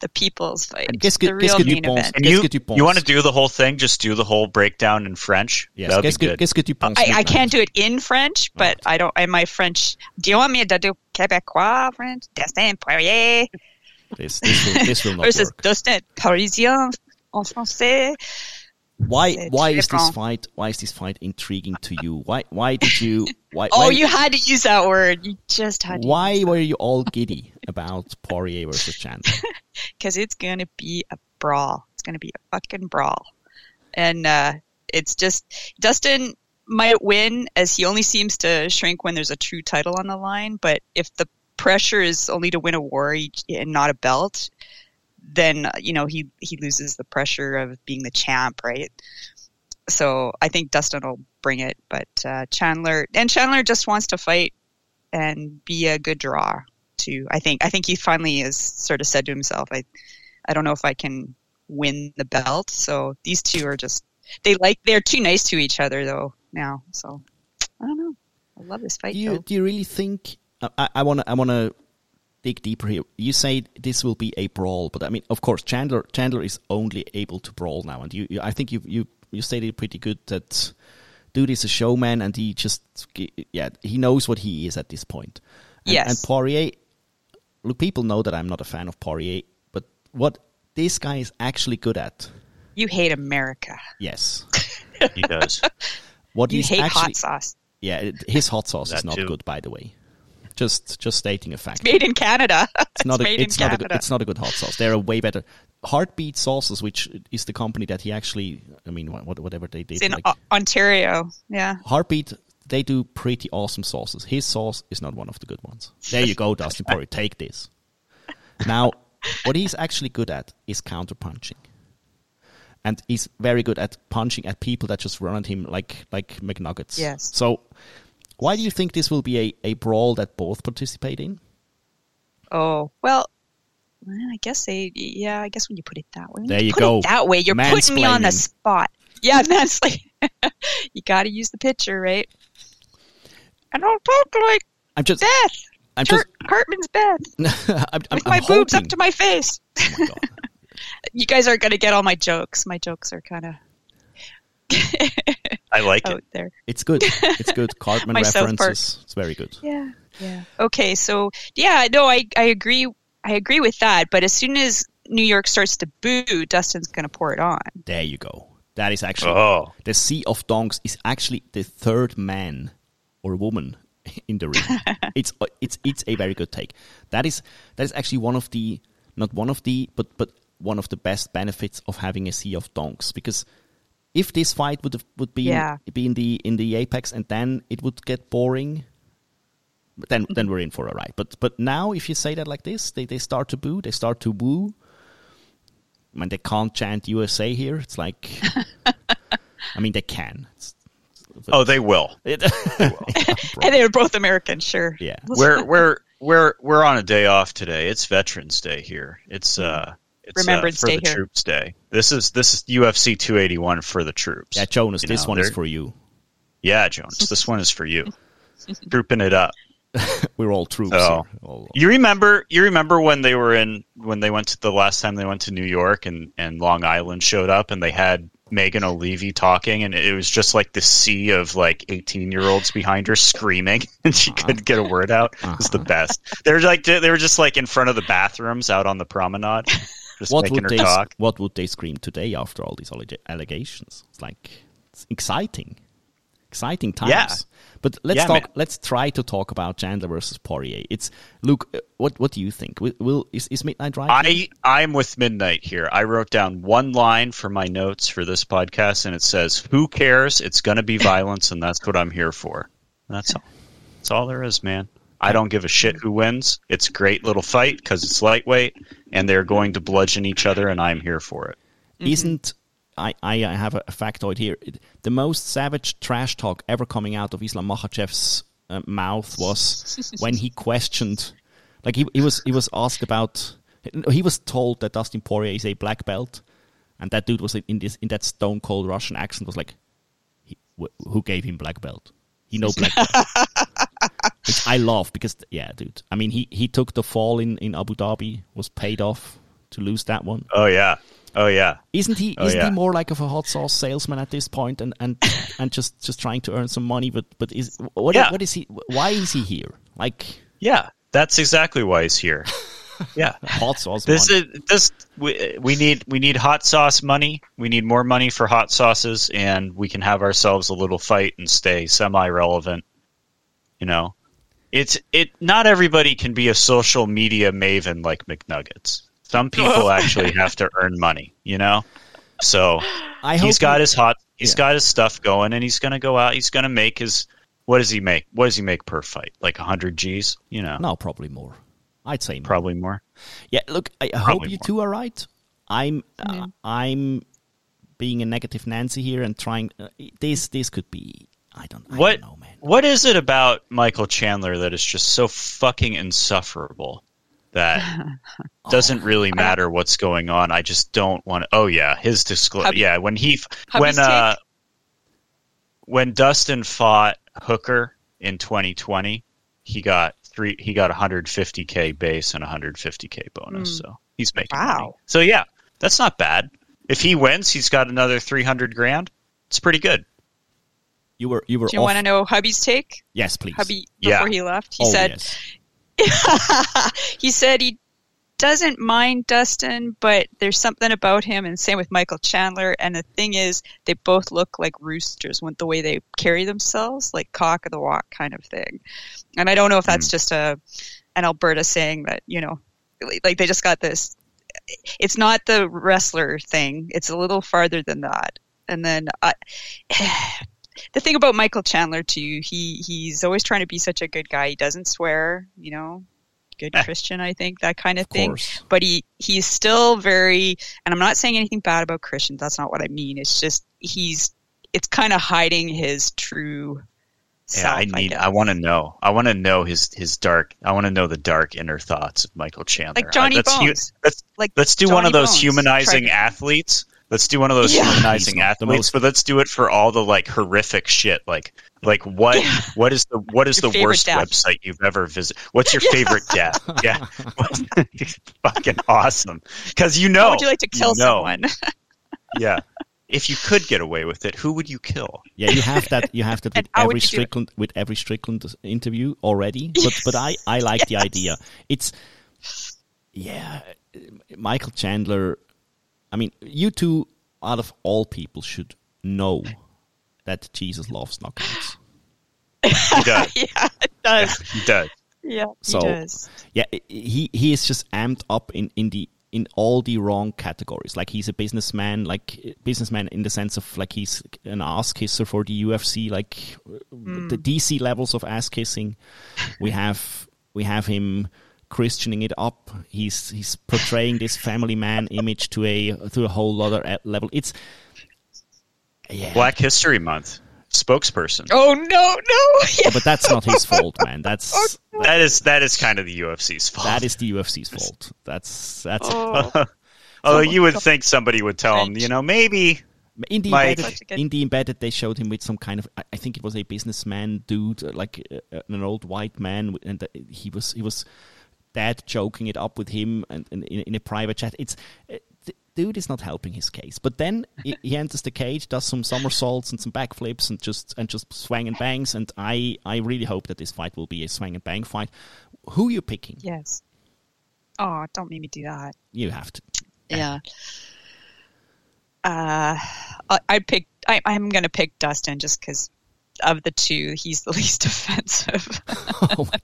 the people's fight. Qu'est-ce que- the real que tu main penses? event. You que tu penses? you want to do the whole thing? Just do the whole breakdown in French. Yes. That'd Qu'est-ce be que, good. qu'est-ce que tu penses? I, I can't do it in French, but I don't. And my French. Do you want me to do Québécois French? Dustin Poirier This, this, will, this will not versus work. Destin Parisien en français. Why? Why is this fight? Why is this fight intriguing to you? Why? Why did you? Why? Oh, why, you had to use that word. You just had to. Why were you all giddy about Poirier versus Chandler? Because it's gonna be a brawl. It's gonna be a fucking brawl, and uh, it's just Dustin might win as he only seems to shrink when there's a true title on the line. But if the pressure is only to win a war and not a belt, then uh, you know he he loses the pressure of being the champ, right? So I think Dustin will bring it, but uh, Chandler and Chandler just wants to fight and be a good draw too. I think I think he finally has sort of said to himself, I I don't know if I can win the belt. So these two are just they like they're too nice to each other though now. So I don't know. I love this fight do you do you really think? I- I want to I want to dig deeper here. You say this will be a brawl, but I mean, of course, Chandler Chandler is only able to brawl now, and you, you I think you you you stated pretty good that dude is a showman, and he just yeah he knows what he is at this point. And, Yes. and Poirier. Look, people know that I'm not a fan of Poirier, but what this guy is actually good at, You hate America. yes, He does. what do You he's hate actually hot sauce. yeah, his hot sauce is not too. good, by the way. Just just stating a fact. Made in Canada. It's not a, made it's in not a Canada. good, it's not a good hot sauce. They're a way better Heartbeat Sauces, which is the company that he actually, I mean, whatever they did. It's in like, O- Ontario. Yeah. Heartbeat, they do pretty awesome sauces. His sauce is not one of the good ones. There you go, Dustin Poirier. Take this. Now, what he's actually good at is counter punching, and he's very good at punching at people that just run at him like like McNuggets. Yes. So, why do you think this will be a, a brawl that both participate in? Oh well. I guess they. Yeah, I guess when you put it that way. There you put go. It that way, you're putting me on the spot. Yeah, that's like you got to use the picture, right? I don't talk like I'm just, Beth. I'm just, Cartman's Beth I'm, I'm, with I'm my boobs up to my face. Oh my. You guys aren't going to get all my jokes. My jokes are kind of I like out it. there. It's good. It's good. Cartman My South Park. references. It's very good. Yeah, yeah. Okay, so yeah, no, I I agree. I agree with that. But as soon as New York starts to boo, Dustin's going to pour it on. There you go. That is actually Oh, the Sea of Donks is actually the third man or woman in the ring. it's it's it's a very good take. That is that is actually one of the not one of the but but one of the best benefits of having a Sea of Donks because if this fight would have, would be Yeah. be in the in the apex and then it would get boring then then we're in for a ride but but now if you say that like this they, they start to boo they start to woo I mean, they can't chant USA here. It's like, I mean, they can. It's, oh, they will. it, And they're both American, sure. yeah. We're we're we're we're on a day off today. It's Veterans Day here. It's uh, it's Remembrance uh, for Day the here. Troops Day. This is this is UFC 281 for the troops. Yeah, Jonas, You this know, one is for you. Yeah, Jones, this one is for you. Trooping it up. We're all troops Oh. All- You remember you remember when they were in when they went to the last time they went to New York and and Long Island showed up and they had Megan O'Leary talking and it was just like the sea of like 18 year olds behind her screaming and she couldn't get a word out. It was the best. They were like they were just like in front of the bathrooms out on the promenade just what would they talk. What would they scream today after all these allegations? It's like it's exciting, exciting times. Yeah. But let's Yeah, talk. man. Let's try to talk about Chandler versus Poirier. It's Luke. uh, What what do you think? Will, will is, is Midnight right? I I'm with Midnight here. I wrote down one line for my notes for this podcast, and it says, "Who cares? It's going to be violence, and that's what I'm here for." That's all. That's all there is, man. I don't give a shit who wins. It's a great little fight because it's lightweight, and they're going to bludgeon each other, and I'm here for it. isn't I, I I have a factoid here. The most savage trash talk ever coming out of Islam Makhachev's uh, mouth was when he questioned, like he, he was he was asked about, he was told that Dustin Poirier is a black belt, and that dude was in this in that stone cold Russian accent was like, he, wh- who gave him black belt? He no black belt. Which I love because yeah, dude. I mean, he he took the fall in in Abu Dhabi, was paid off to lose that one. Oh yeah, oh yeah. Isn't he? Oh, isn't yeah. he more like of a hot sauce salesman at this point, and and and just just trying to earn some money? But but is what Yeah. what is he? Why is he here? Like Yeah, that's exactly why he's here. Yeah. hot sauce. This money. is this we, we need we need hot sauce money. We need more money for hot sauces, and we can have ourselves a little fight and stay semi relevant. You know, it's it. Not everybody can be a social media maven like McNuggets. Some people actually have to earn money. You know, so I he's hope got he- his hot. He's Yeah. got his stuff going, and he's going to go out. He's going to make his. What does he make? What does he make per fight? Like hundred G's? You know, no, probably more. I'd say more. probably more. Yeah, look, I, I hope you more. two are right. I'm uh, I'm being a negative Nancy here and trying. Uh, this this could be. I don't. I what don't know, man. What is it about Michael Chandler that is just so fucking insufferable that doesn't really matter what's going on? I just don't want to. Oh yeah, his disclosure. Yeah, when he when uh when Dustin fought Hooker in 2020, he got three. He got 150k base and 150k bonus. So he's making Wow. money. So yeah, that's not bad. If he wins, he's got another 300 grand. It's pretty good. You were you were. Do you off- want to know Hubby's take? Yes, please. Hubby Yeah. before he left, he oh, said yes. he said he doesn't mind Dustin, but there's something about him, and same with Michael Chandler. And the thing is, they both look like roosters with the way they carry themselves, like cock of the walk kind of thing. And I don't know if that's hmm. just a an Alberta saying that you know, like they just got this. It's not the wrestler thing; it's a little farther than that. And then I. The thing about Michael Chandler too, he he's always trying to be such a good guy. He doesn't swear, you know, good Eh. Christian, I think, that kind of, Of thing. course. But he he's still very and I'm not saying anything bad about Christians. That's not what I mean. It's just he's it's kind of hiding his true Yeah, self. I need. guess. I, want to know. I want to know his his dark. I want to know the dark inner thoughts of Michael Chandler. Like Johnny let's, hu- Bones. let's like let's do one of those Bones humanizing athletes. Let's do one of those Yeah. humanizing He's the athletes, most- but let's do it for all the like horrific shit. Like, like what? What is the what is Your the worst death. website you've ever visited? What's your favorite death? Yeah, fucking awesome. Because you know, How would you like to kill you know. someone? Yeah. If you could get away with it, who would you kill? Yeah, you have that. You have that And with every you do it? Strickland with every Strickland interview already. But but I I like the idea. It's yeah, Michael Chandler. I mean, you two out of all people should know that Jesus loves knockouts. He does. yeah, it does. he does. Yeah, So- he does. Yeah, he he is just amped up in in the in all the wrong categories. Like he's a businessman, like businessman in the sense of like he's an ass kisser for the UFC, like the mm. DC levels of ass kissing. We have we have him christianing it up. He's he's portraying this family man image to a to a whole other e- level. It's yeah, Black History Month spokesperson. Oh no, no! Yeah. but that's not his fault, man. That's That is that is kind of the UFC's fault. that is the UFC's fault. That's that's Oh, Although you would think somebody would tell him, you know, maybe In the Mike. embedded, Such a good- in the embedded, they showed him with some kind of. I- I think it was a businessman dude, uh, like uh, an old white man, and uh, he was he was dad joking it up with him, and, and in, in a private chat. It's uh, the dude is not helping his case. But then he, he enters the cage, does some somersaults and some backflips, and just and just swang and bangs. And I I really hope that this fight will be a swang and bang fight. Who are you picking? yes. Oh, don't make me do that. You have to. Yeah. Uh, I, I'd pick. I, I'm going to pick Dustin just because of the two, he's the least offensive. oh my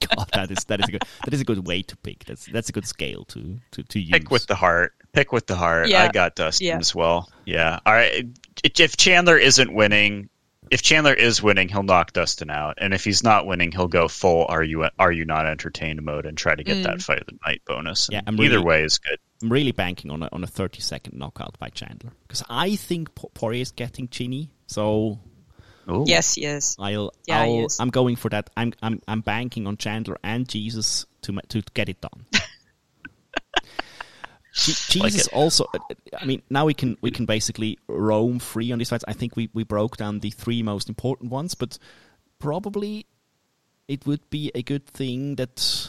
is that is a good that is a good way to pick. That's that's a good scale to to to use. pick with the heart. Pick with the heart. Yeah. I got Dustin Yeah. as well. Yeah. All right. If Chandler isn't winning, if Chandler is winning, he'll knock Dustin out, and if he's not winning, he'll go full "Are you are you not entertained?" mode and try to get Mm. that fight of the night bonus. Yeah, I'm either really- way is good. I'm really banking on a on a 30 second knockout by Chandler because I think Poirier is getting chinny. So Ooh. yes, he is. I'll, Yeah, I'll is. I'm going for that. I'm I'm I'm banking on Chandler and Jesus to to get it done. Je- Like Jesus also. I mean, now we can we can basically roam free on these fights. I think we we broke down the three most important ones, but probably it would be a good thing that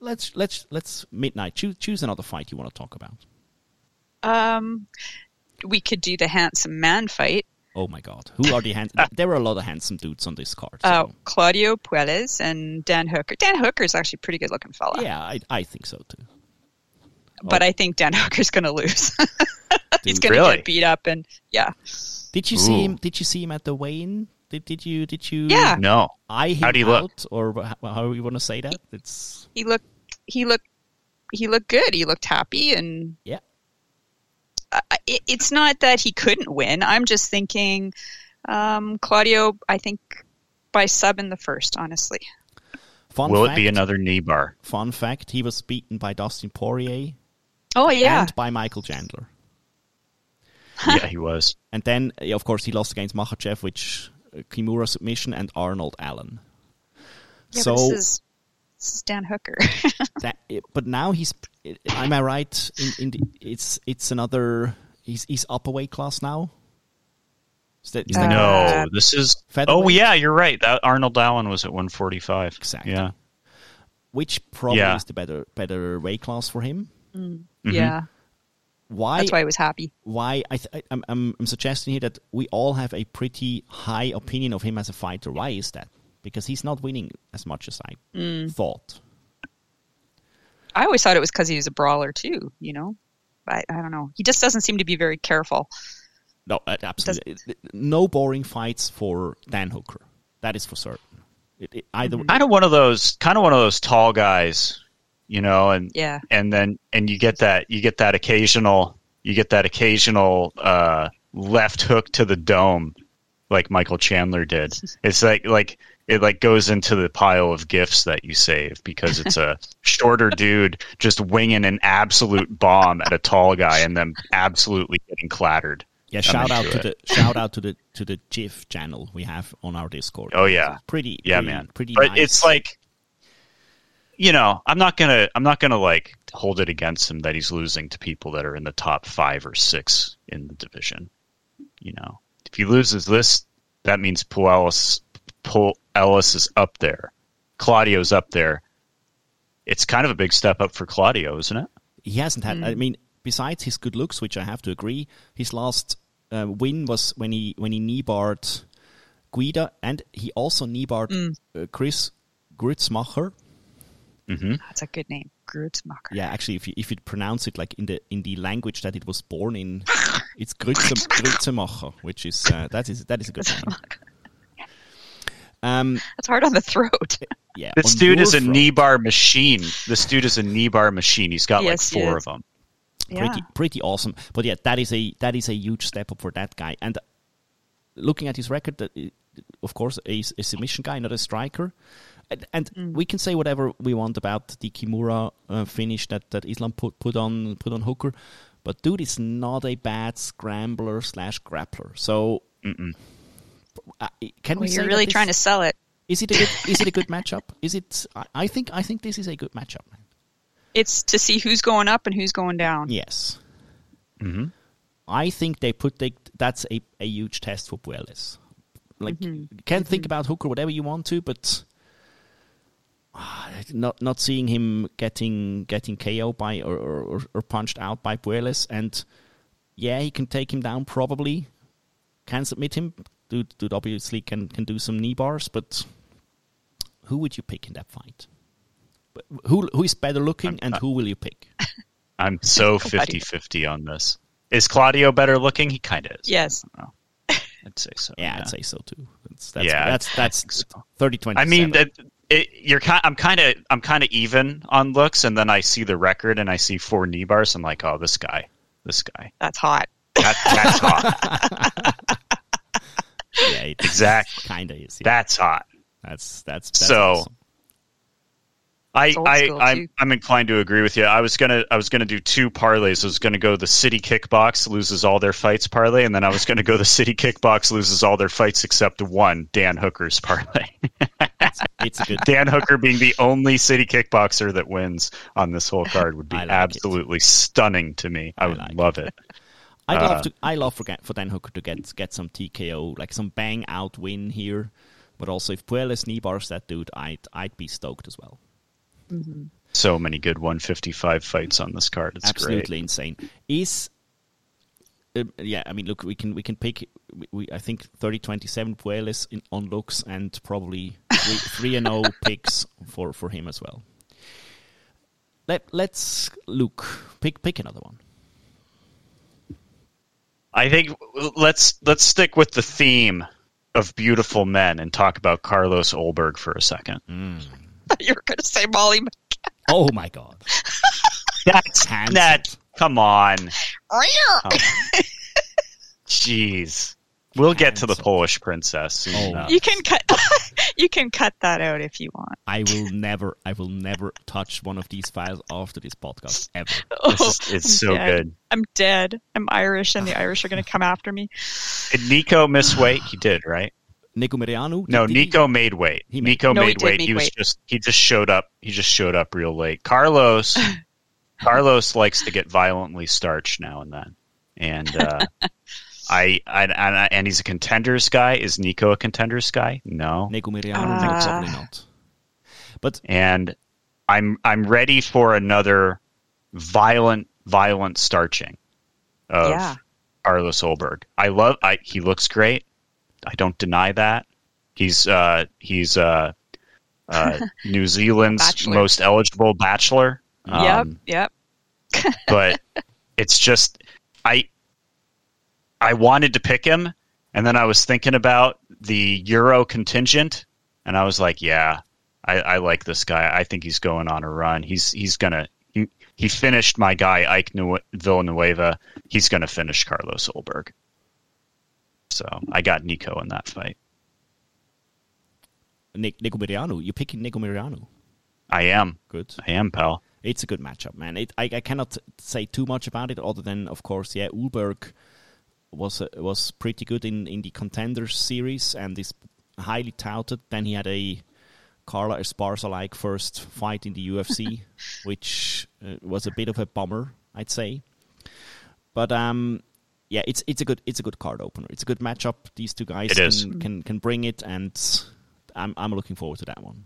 let's let's let's midnight choose choose another fight you want to talk about. Um, we could do the handsome man fight. Oh my God! Who are the hands? there are a lot of handsome dudes on this card. So. Uh, Claudio Puelles and Dan Hooker. Dan Hooker is actually a pretty good looking fella, yeah, I, I think so too. but I think Dan Hooker's going to lose. He's going to Really? get beat up, and yeah, Did you see him? Did you see him at the weigh-in? Did did you did you? Yeah. No. I him How do you look? or wh- how you want to say that? It's he looked he looked he looked good. He looked happy, and yeah. I- it, it's not that he couldn't win. I'm just thinking, um, Claudio. I think by sub in the first, honestly. Fun Will fact, it be another knee bar? Fun fact: He was beaten by Dustin Poirier Oh yeah, and by Michael Chandler, yeah, he was. and then of course he lost against Makhachev, which uh, Kimura submission and Arnold Allen. yeah so but this is this is Dan Hooker. that, but now he's. Am I right? In, in the, it's it's another. He's he's up a weight class now. Is that, is that Uh, No, this is. Oh yeah, you're right. That Arnold Allen was at 145. Exactly. Yeah. which probably Yeah. is the better better weight class for him? Yeah, Why? that's why I was happy. why I th- I- I'm, I'm I'm suggesting here that we all have a pretty high opinion of him as a fighter. Why is that? Because he's not winning as much as I thought. I always thought it was because he was a brawler too. You know, I I don't know. He just doesn't seem to be very careful. No, uh, absolutely. No boring fights for Dan Hooker. That is for certain. It, it, either Kind of one of those. Kind of one of those tall guys, you know, and Yeah. and then and you get that you get that occasional you get that occasional uh, left hook to the dome, like Michael Chandler did. It's like like it like goes into the pile of gifts that you save because it's a shorter dude just winging an absolute bomb at a tall guy and then absolutely getting clattered. yeah, shout out to it. the shout out to the to the GIF channel we have on our Discord. Oh yeah. pretty Yeah, pretty, man. pretty but nice. it's like you know, I'm not gonna I'm not gonna like hold it against him that he's losing to people that are in the top five or six in the division. You know, if he loses this, that means Puelles, Paul Ellis is up there. Claudio's up there. It's kind of a big step up for Claudio, isn't it? He hasn't had. Mm. I mean, besides his good looks, which I have to agree, his last uh, win was when he when he knee barred Guida, and he also knee barred Mm. uh, Chris Gruetzemacher. That's a good name, Grootsmacher. Yeah, actually, if you if you pronounce it like in the in the language that it was born in, it's Grütze, Grützemacher, which is uh, that is that is a good name. Um, That's hard on the throat. yeah, This on dude is a front, knee bar machine. This dude is a knee bar machine. He's got Yes, like four of them. yeah. pretty pretty awesome. But yeah, that is a that is a huge step up for that guy. And looking at his record, of course, a, a submission guy, not a striker. And, and Mm. we can say whatever we want about the Kimura uh, finish that, that Islam put put on put on Hooker, but dude is not a bad scrambler slash grappler. So. Uh, can we Well, say you're that really this- trying to sell it. Is it a good? is it a good matchup? Is it? I, I think. I think this is a good matchup. Man. It's to see who's going up and who's going down. Yes. I think they put they, that's a, a huge test for Puelles. Like, you can think about Hooker whatever you want to, but Ah, not not seeing him getting getting KO by or, or, or punched out by Puelles, and yeah, he can take him down probably. Can submit him. Dude, dude obviously can can do some knee bars, but who would you pick in that fight? Who who is better looking, and who will you pick? I'm so Claudio. 50-50 on this. Is Claudio better looking? He kind of is. Yes. I'd say so. Yeah, I'd say so too. That's that's Yeah, that's that's think so. 30 20 I mean, that it, you're kind. I'm kind of. I'm kind of even on looks, and then I see the record, and I see four knee bars. I'm like, oh, this guy, this guy, That's hot. that, that's hot. yeah, it Exactly. kind of is. Yeah. That's hot. that's that's, that's So- awesome. I, I I'm. I'm inclined to agree with you. I was gonna, I was gonna do two parlays. I was gonna go the City Kickbox loses all their fights parlay, and then I was gonna go the City Kickbox loses all their fights except one, Dan Hooker's parlay. it's a good. Dan Hooker being the only City Kickboxer that wins on this whole card would be I like it. absolutely stunning to me. I, I would like love it. I uh, love to. I love for for Dan Hooker to get get some TKO, like some bang out win here. But also, if Puelles knee bars that dude, I'd I'd be stoked as well. So many good 155 fights on this card. It's Absolutely great. insane. Is um, yeah, I mean, look, we can we can pick. We, we I think 30-27 Puelles in, on looks and probably three, three and zero picks for for him as well. Let let's look pick pick another one. I think let's let's stick with the theme of beautiful men and talk about Carlos Ulberg for a second. Hmm. you were going to say Molly. Mc- Oh my god! That's Handsome. that. Come on, jeez. We'll get to the Polish princess soon Oh. You can cut. you can cut that out if you want. I will never, I will never touch one of these files after this podcast ever. This is, it's so I'm dead. good. I'm dead. I'm Irish, and the Irish are going to come after me. Did Nico miss weight? He did, right? Nico Meriano? No, did he- Nico made weight. He made- Nico No, made did weight. make He was weight. just he just showed up. He just showed up real late. Carlos Carlos likes to get violently starched now and then, and uh, I, I and, I- and he's a contenders guy. Is Nico a contenders guy? No. Nico Meriano? Ah. probably not. But And I'm I'm ready for another violent violent starching of Yeah. Carlos Ulberg. I love. I he looks great. I don't deny that. He's uh he's uh, uh New Zealand's Bachelor. most eligible bachelor. Um, yep. Yep. but it's just I I wanted to pick him and then I was thinking about the Euro contingent and I was like, yeah, I, I like this guy. I think he's going on a run. He's he's gonna he, he finished my guy Ike Nu- Villanueva. He's gonna finish Carlos Ulberg. So I got Nico in that fight. Nic- Nico Meriano, you're picking Nico Meriano. I am. Good. I am, pal. It's a good matchup, man. It, I, I cannot say too much about it, other than, of course, yeah, Ulberg was uh, was pretty good in, in the contenders series and is highly touted. Then he had a Carla Esparza like first fight in the UFC, which uh, was a bit of a bummer, I'd say. But um, yeah, it's it's a good it's a good card opener. It's a good matchup. These two guys can, can can bring it, and I'm I'm looking forward to that one.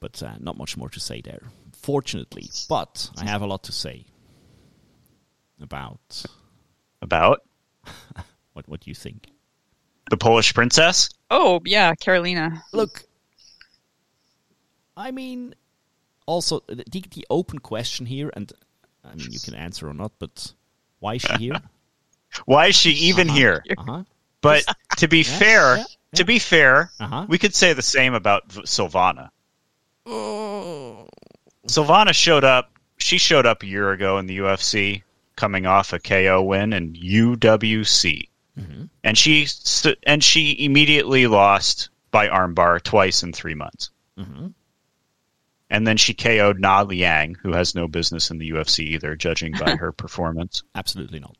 But uh, not much more to say there, fortunately. But I have a lot to say about About what what do you think. the Polish princess? Oh yeah, Karolina. Look, I mean, also the, the open question here, and I mean you can answer or not, but why is she here? Why is she even here? Uh huh. But to be fair, yeah, to be fair, Uh-huh. we could say the same about V- Silvana. Silvana showed up. She showed up a year ago in the UFC, coming off a KO win in UWC, and she and she immediately lost by armbar twice in three months. And then she KO'd Na Liang, who has no business in the UFC either, judging by her performance. Absolutely not.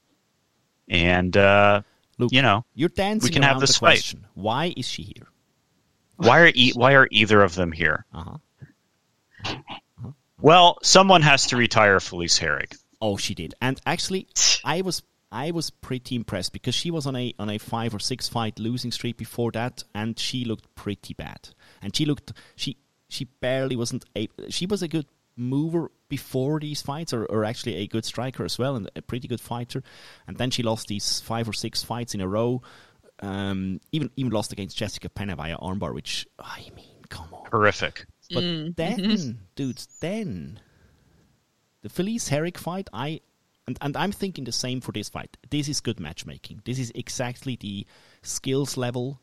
And uh, Luke, you know, you're dancing we can have this the fight. question. Why is she here? why are e- why are either of them here? Uh huh. Well, someone has to retire Felice Herrig. Oh, she did. And actually, I was I was pretty impressed because she was on a on a five or six fight losing streak before that, and she looked pretty bad. And she looked she she barely wasn't a she was a good mover before these fights, or, or actually a good striker as well, and a pretty good fighter. And then she lost these five or six fights in a row. Um, even even lost against Jessica Penne via armbar, which I mean, come on. Horrific. But then, dudes, then the Felice Herrig fight, I and, and I'm thinking the same for this fight. This is good matchmaking. This is exactly the skills level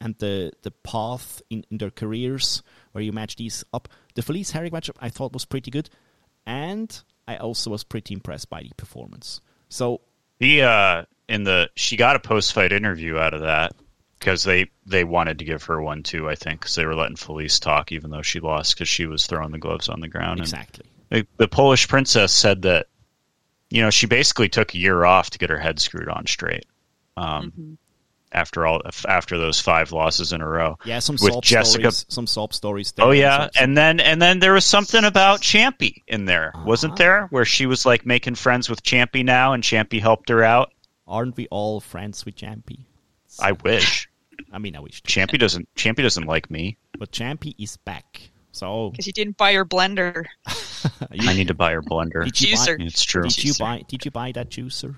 and the the path in, in their careers where you match these up. The Felice Herrig matchup I thought was pretty good, and I also was pretty impressed by the performance. So the uh in the she got a post fight interview out of that because they they wanted to give her one too. I think because they were letting Felice talk even though she lost because she was throwing the gloves on the ground. And exactly, the, the Polish princess said that you know she basically took a year off to get her head screwed on straight. Um, After all, after those five losses in a row, yeah, some with sob Jessica stories, some sob stories. There Oh yeah, and then and then there was something about Champy in there, wasn't there? Where she was like making friends with Champy now, and Champy helped her out. aren't we all friends with Champy? I wish I mean, I wish. to. Champy doesn't. Champy doesn't like me. But Champy is back. So Because you didn't buy your blender. I need to buy her blender. did you Juicer. buy? It's true. Did you buy? Did you buy that juicer?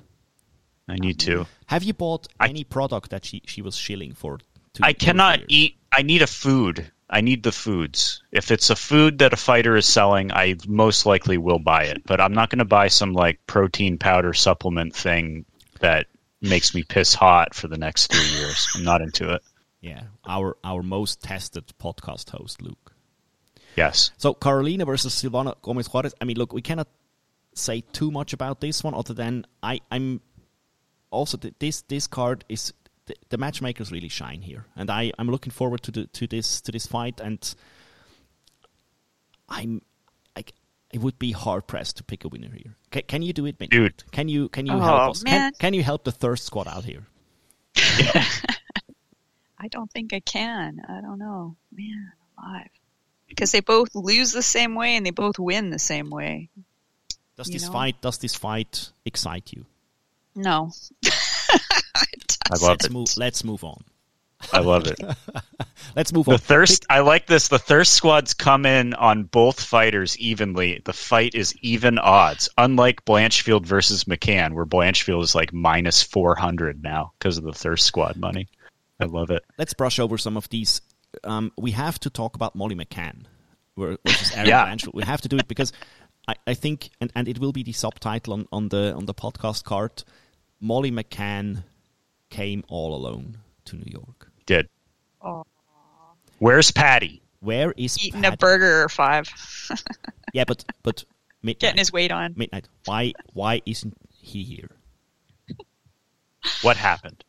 I need to. Have you bought I- any product that she she was shilling for? Two, I cannot eat. I need a food. I need the foods. If it's a food that a fighter is selling, I most likely will buy it. But I'm not going to buy some like protein powder supplement thing that makes me piss hot for the next three years. I'm not into it. Yeah, our our most tested podcast host, Luke. Yes. So Karolina versus Silvana Gomez Juarez. I mean, look, we cannot say too much about this one, other than I I'm also th- this this card is the, the matchmakers really shine here, and I I'm looking forward to the to this to this fight, and I'm I, it would be hard pressed to pick a winner here. Ca can you do it, Mint? Dude. Can you can you Oh, help us? Can, can you help the thirst squad out here? I don't think I can. I don't know. Man, alive. Because they both lose the same way and they both win the same way. Does You this know? fight does this fight excite you? No. I love Let's it. move. Let's move on. I love it. Let's move on. The thirst. I like this. The thirst squads come in on both fighters evenly. The fight is even odds. Unlike Blanchfield versus McCann, where Blanchfield is like minus four hundred now because of the thirst squad money. I love it. let's brush over some of these. Um, we have to talk about Molly McCann ver- versus Erin Yeah. Blanchfield. We have to do it because I, I think, and, and it will be the subtitle on, on the on the podcast card. Molly McCann came all alone to New York. Did. Oh. Where's Paddy? Where is Eating a burger or five. Yeah, but but midnight. Getting his weight on. midnight. Why why isn't he here? What happened?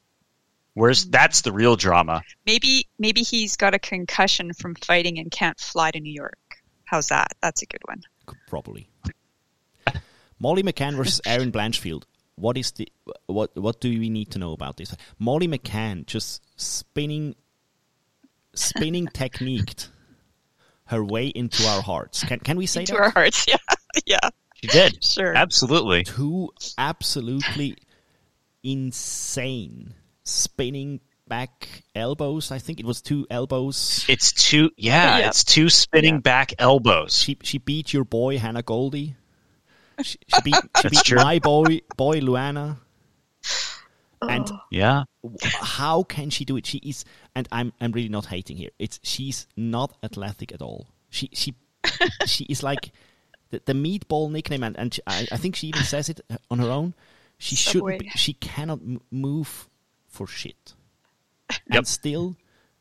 Where's that's the real drama. Maybe maybe he's got a concussion from fighting and can't fly to New York. How's that? That's a good one. Probably. Molly McCann versus Erin Blanchfield. What is the what? What do we need to know about this? Molly McCann just spinning spinning techniqued her way into our hearts. Can can we say to that? our hearts. Yeah, yeah, She did. sure. Absolutely. Two absolutely insane spinning back elbows. I think it was two elbows. It's two. Yeah, Yeah. it's two spinning Yeah. back elbows. She she beat your boy Hannah Goldy. She, she beat she beat my boy boy Luana. Oh. And Yeah. how can she do it? She is, and I'm I'm really not hating here. It's she's not athletic at all. She she she is like the, the meatball nickname, and, and she, I, I think she even says it on her own. She Subway. shouldn't. Be, she cannot move for shit. Yep. And still,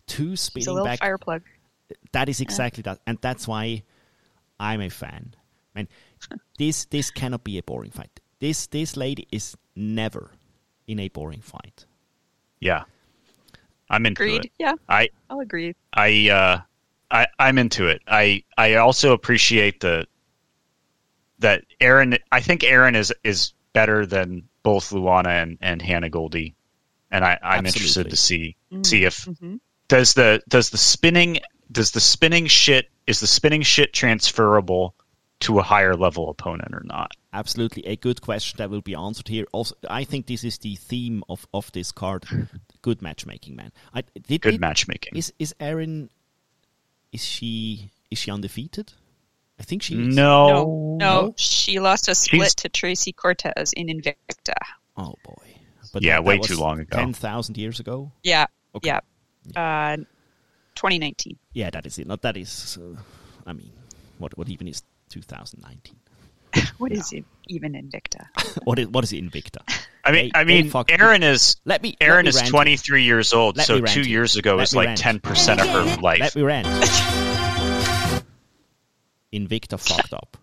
two It's a spinning little back. fire plug. That is exactly that, and that's why I'm a fan. Man, this this cannot be a boring fight. This this lady is never in a boring fight. Yeah. I'm into Agreed. it. Yeah, I I'll agree. I uh I I'm into it. I I also appreciate the that Erin I think Erin is is better than both Luana and, and Hannah Goldy. And I, I'm interested to see see if Mm-hmm. does the does the spinning does the spinning shit is the spinning shit transferable to a higher level opponent or not? Absolutely, a good question that will be answered here. Also, I think this is the theme of, of this card. Good matchmaking, man. I, did, Good did- matchmaking. Is is Erin? Is she is she undefeated? I think she is. No, No, no, No? she lost a split She's- to Tracy Cortez in Invicta. Oh boy. But Yeah, that- that way was too long ago. Ten thousand years ago. Yeah, Okay. yeah. Uh, 2019. Yeah, that is it. Not that is. Uh, I mean, what what even is 2019? What is it? Even Invicta. what is what is Invicta? I mean, They- I mean, fucked- Erin is Let me. Erin let is me rant. 23 years old, Let so two here. years ago Let was like rant. 10 percent of her life. Let me rant. Invicta fucked up.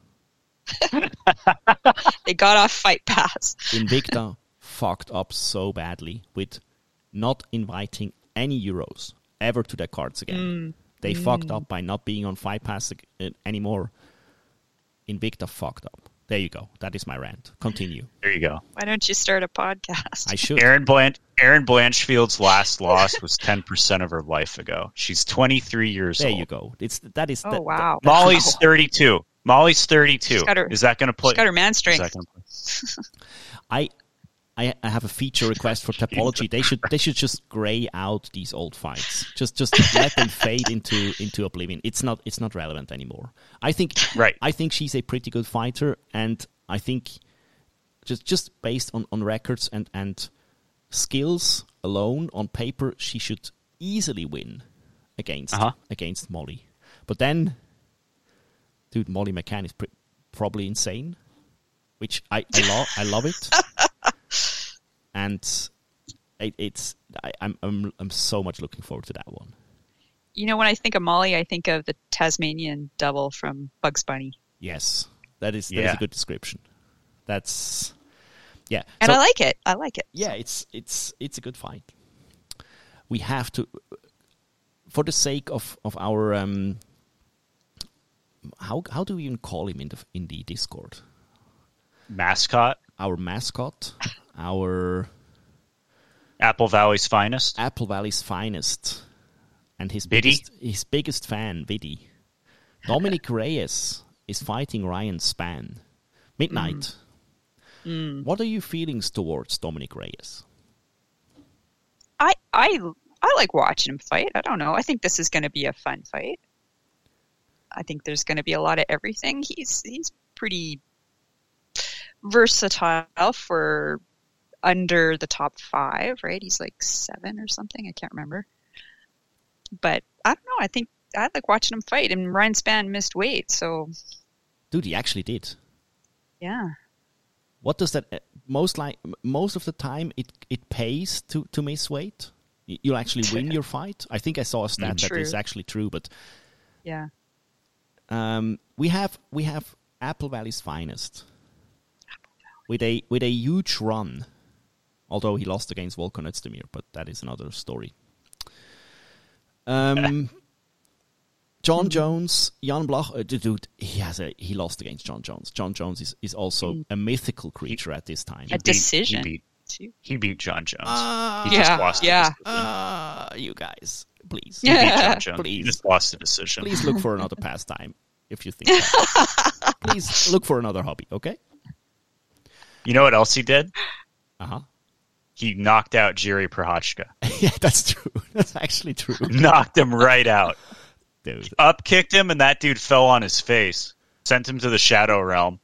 They got off Fight Pass. Invicta fucked up so badly with not inviting any Euros ever to their cards again. They fucked up by not being on Fight Pass ag- uh, anymore. Invicta fucked up. There you go. That is my rant. Continue. There you go. Why don't you start a podcast? I should. Erin Blanch Erin Blanchfield's last loss was 10 percent of her life ago. She's 23 years There old. There you go. It's that is. oh the- wow. Molly's Wow. 32. Molly's 32. Her- is that going to She's put? got her man is strength. that gonna I, I I have a feature request for Tapology. They should they should just gray out these old fights. Just just let them fade into into oblivion. It's not it's not relevant anymore. I think Right. I think she's a pretty good fighter, and I think just just based on, on records and and skills alone on paper, she should easily win against Uh-huh. against Molly. But then, dude, Molly McCann is pr- probably insane, which I I, lo- I love it, and it, it's I, I'm I'm I'm so much looking forward to that one. You know, when I think of Molly, I think of the Tasmanian devil from Bugs Bunny. Yes, that is that is Yeah. a good description. That's yeah, And So- I like it. I like it. yeah, it's it's it's a good fight. We have to, for the sake of of our um, how how do we even call him in the in the Discord? mascot? Our mascot, our Apple Valley's finest. Apple Valley's finest, and his Biddy? biggest his biggest fan, Viddy. Dominick Reyes is fighting Ryan Spann. Midnight. Mm. Mm. What are your feelings towards Dominick Reyes? I I I like watching him fight. I don't know. I think this is going to be a fun fight. I think there's going to be a lot of everything. He's he's pretty versatile for under the top five, right? He's like seven or something. I can't remember. But I don't know. I think I like watching him fight. And Ryan Spann missed weight, so Dude, he actually did. yeah. What does that uh, most like most of the time it it pays to to miss weight? You'll actually win your fight. I think I saw a stat that True. is actually true, but Yeah. um, we have we have Apple Valley's finest with a with a huge run. Although he lost against Volkan Özdemir, but that is another story. Um, Jon Jones, Jan Blach, uh, dude, he has a he lost against Jon Jones. Jon Jones is, is also a mythical creature at this time. A decision. He beat, Two. He beat Jon Jones. Ah. he Yeah, lost. yeah. The. Uh, you guys, please, He beat Yeah. Jon Jones. He Please. just lost the decision. please look for another pastime if you think. That. please look for another hobby. Okay. You know what else he did? Uh huh. He knocked out Jiri Prochazka. yeah, that's true. That's actually true, knocked him right out. dude. Up kicked him, and that dude fell on his face. Sent him to the Shadow Realm.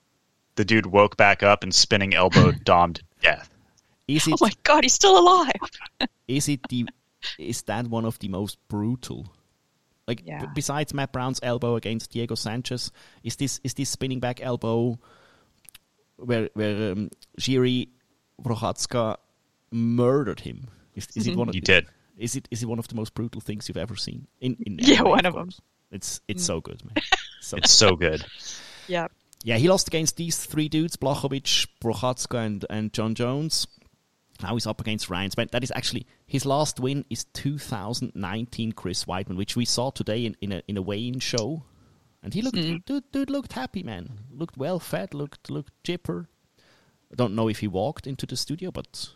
The dude woke back up and spinning elbow domed to death. Is it Oh my god, he's still alive. is it the is that one of the most brutal like Yeah. b- besides Matt Brown's elbow against Diego Sanchez is this is this spinning back elbow where where um, Jiri Prochazka murdered him is, is it one of He did. is it is it one of the most brutal things you've ever seen in, in Yeah, MMA, one of, course. it's mm. it's so good man so It's so good. Yeah. yeah, he lost against these three dudes, Blachowicz, Prochazka, and, and Jon Jones. Now he's up against Ryan Spence. That is actually his last win is 2019 Chris Weidman, which we saw today in, in a in a weigh-in show. And he looked mm-hmm. dude, dude looked happy, man. Looked well fed, looked looked chipper. I don't know if he walked into the studio, but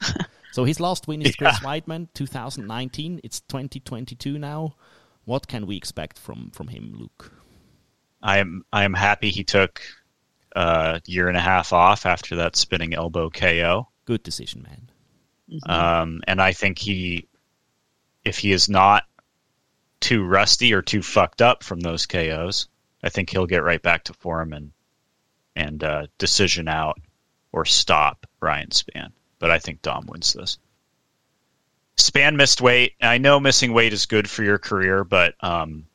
so his last win is Chris Weidman, 2019. It's 2022 now. What can we expect from from him, Luke? I am I am happy he took a year and a half off after that spinning elbow KO. Good decision, man. Um, and I think he, if he is not too rusty or too fucked up from those KOs, I think he'll get right back to form and and uh, decision out or stop Ryan Spann. But I think Dom wins this. Spann missed weight. I know missing weight is good for your career, but um,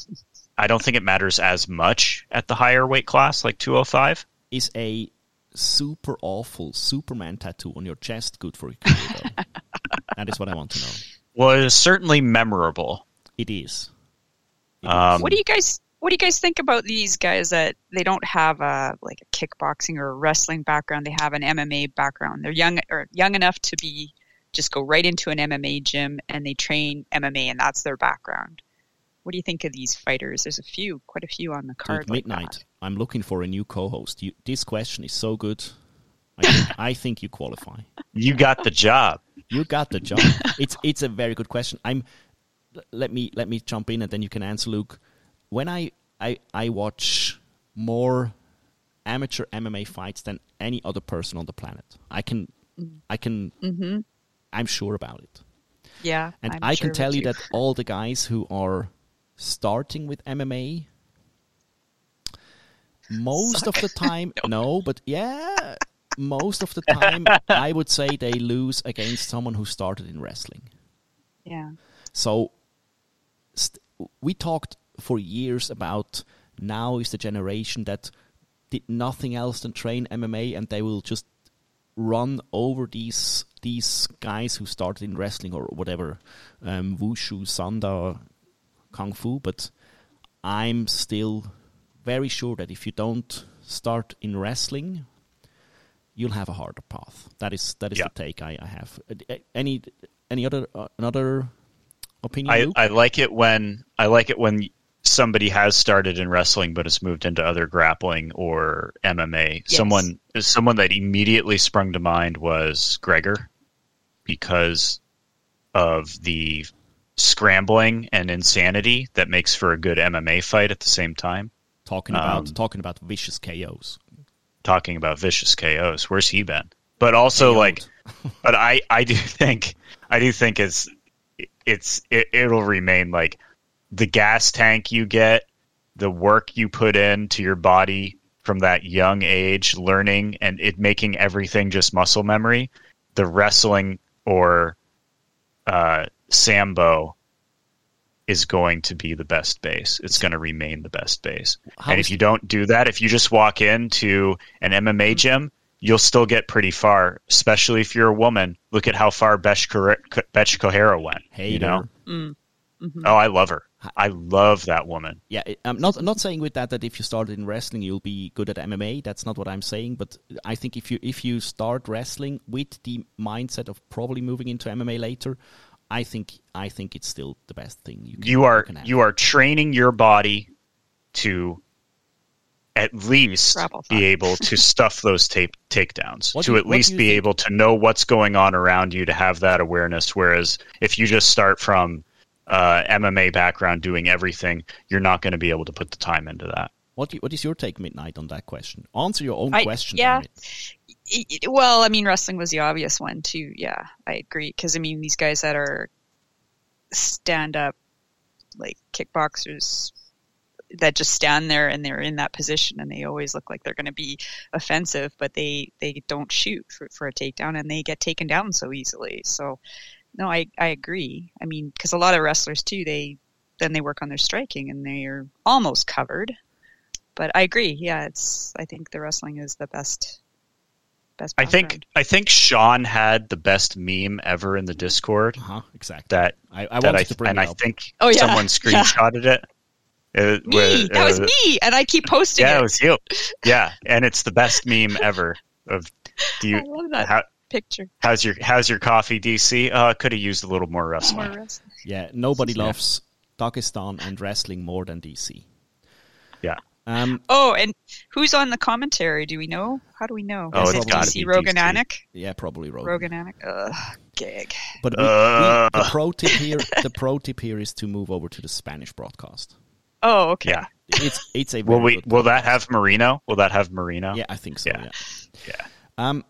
I don't think it matters as much at the higher weight class, like 205. is a super awful Superman tattoo on your chest good for your career? though? that is what I want to know. Well, it is certainly memorable. It is. It Um, is. What do you guys what do you guys think about these guys that they don't have a like a kickboxing or a wrestling background, they have an MMA background. They're young or young enough to be just go right into an MMA gym and they train MMA and that's their background. What do you think of these fighters? There's a few, quite a few on the card. Dude, midnight. that. I'm looking for a new co-host. You, this question is so good. I think, I think you qualify. You got the job. You got the job. it's it's a very good question. I'm. Let me let me jump in and then you can answer, Luke. When I I I watch more amateur MMA fights than any other person on the planet. I can I can I'm sure about it. Yeah. And I'm I sure can tell of you that all the guys who are starting with MMA, most of the time, no, but yeah, most of the time, I would say they lose against someone who started in wrestling. Yeah. So st- we talked for years about now is the generation that did nothing else than train MMA, and they will just run over these these guys who started in wrestling or whatever, um, wushu, sanda, kung fu. But I'm still very sure that if you don't start in wrestling, you'll have a harder path. That is that is Yeah. the take I, I have. Uh, Any any other uh, another opinion? I, I like it when I like it when somebody has started in wrestling but has moved into other grappling or MMA. Yes. Someone someone that immediately sprung to mind was Gregor because of the scrambling and insanity that makes for a good MMA fight at the same time. talking about um, talking about vicious KOs. Talking about vicious KOs, where's he been? But also KO'd. like but I, I do think I do think it's it's it, it'll remain like the gas tank you get, the work you put into your body from that young age, learning and it making everything just muscle memory. The wrestling or uh, sambo is going to be the best base. It's going to remain the best base. How and if you don't do that, if you just walk into an MMA gym, you'll still get pretty far, especially if you're a woman. Look at how far Besh Kohara went. Hey, You know? Mm-hmm. Oh, I love her. I love that woman. Yeah, I- I'm not I'm not saying with that that if you started in wrestling you'll be good at MMA. That's not what I'm saying. But I think if you if you start wrestling with the mindset of probably moving into MMA later, I think I think it's still the best thing you can, You are can have. you are training your body to at least be able to stuff those tape takedowns. What to do- at least be think- able to know what's going on around you to have that awareness. Whereas if you just start from uh, MMA background doing everything, you're not going to be able to put the time into that. What do you- what is your take, Midnight, on that question? Answer your own I- question. yeah. it. I- I- Well, I mean, wrestling was the obvious one too. Yeah, I agree. Because I mean, these guys that are stand up, like kickboxers, that just stand there and they're in that position and they always look like they're going to be offensive, but they they don't shoot for, for a takedown and they get taken down so easily. So, no, I I agree. I mean, because a lot of wrestlers too, they then they work on their striking and they're almost covered. But I agree. Yeah, it's. I think the wrestling is the best. Best. I think background. I think Sean had the best meme ever in the Discord Uh-huh, exactly. that I, I that wanted I to bring and it I up. think Oh, yeah. someone Yeah. screenshotted it. It me. was- that was uh, me, and I keep posting Yeah, it. it was you. Yeah, and it's the best meme ever. Of do I you love that how, picture. how's your how's your coffee, DC? Oh, I could have used a little more More wrestling. wrestling. Yeah, nobody Yeah. loves Dagestan and wrestling more than DC. Yeah. Um, Oh, and who's on the commentary? Do we know? How do we know? Oh, Is it's it gotta DC be Rogan DC. Anik? yeah, probably Rogan. Rogan Anik. Ugh, gig. But we, Uh. we, the pro tip here, the pro tip here is to move over to the Spanish broadcast. Oh, okay. Yeah. It's it's a Will we? good Will that have Marino? Will that have Marino? Yeah, I think so. Yeah. Yeah. Yeah. Um,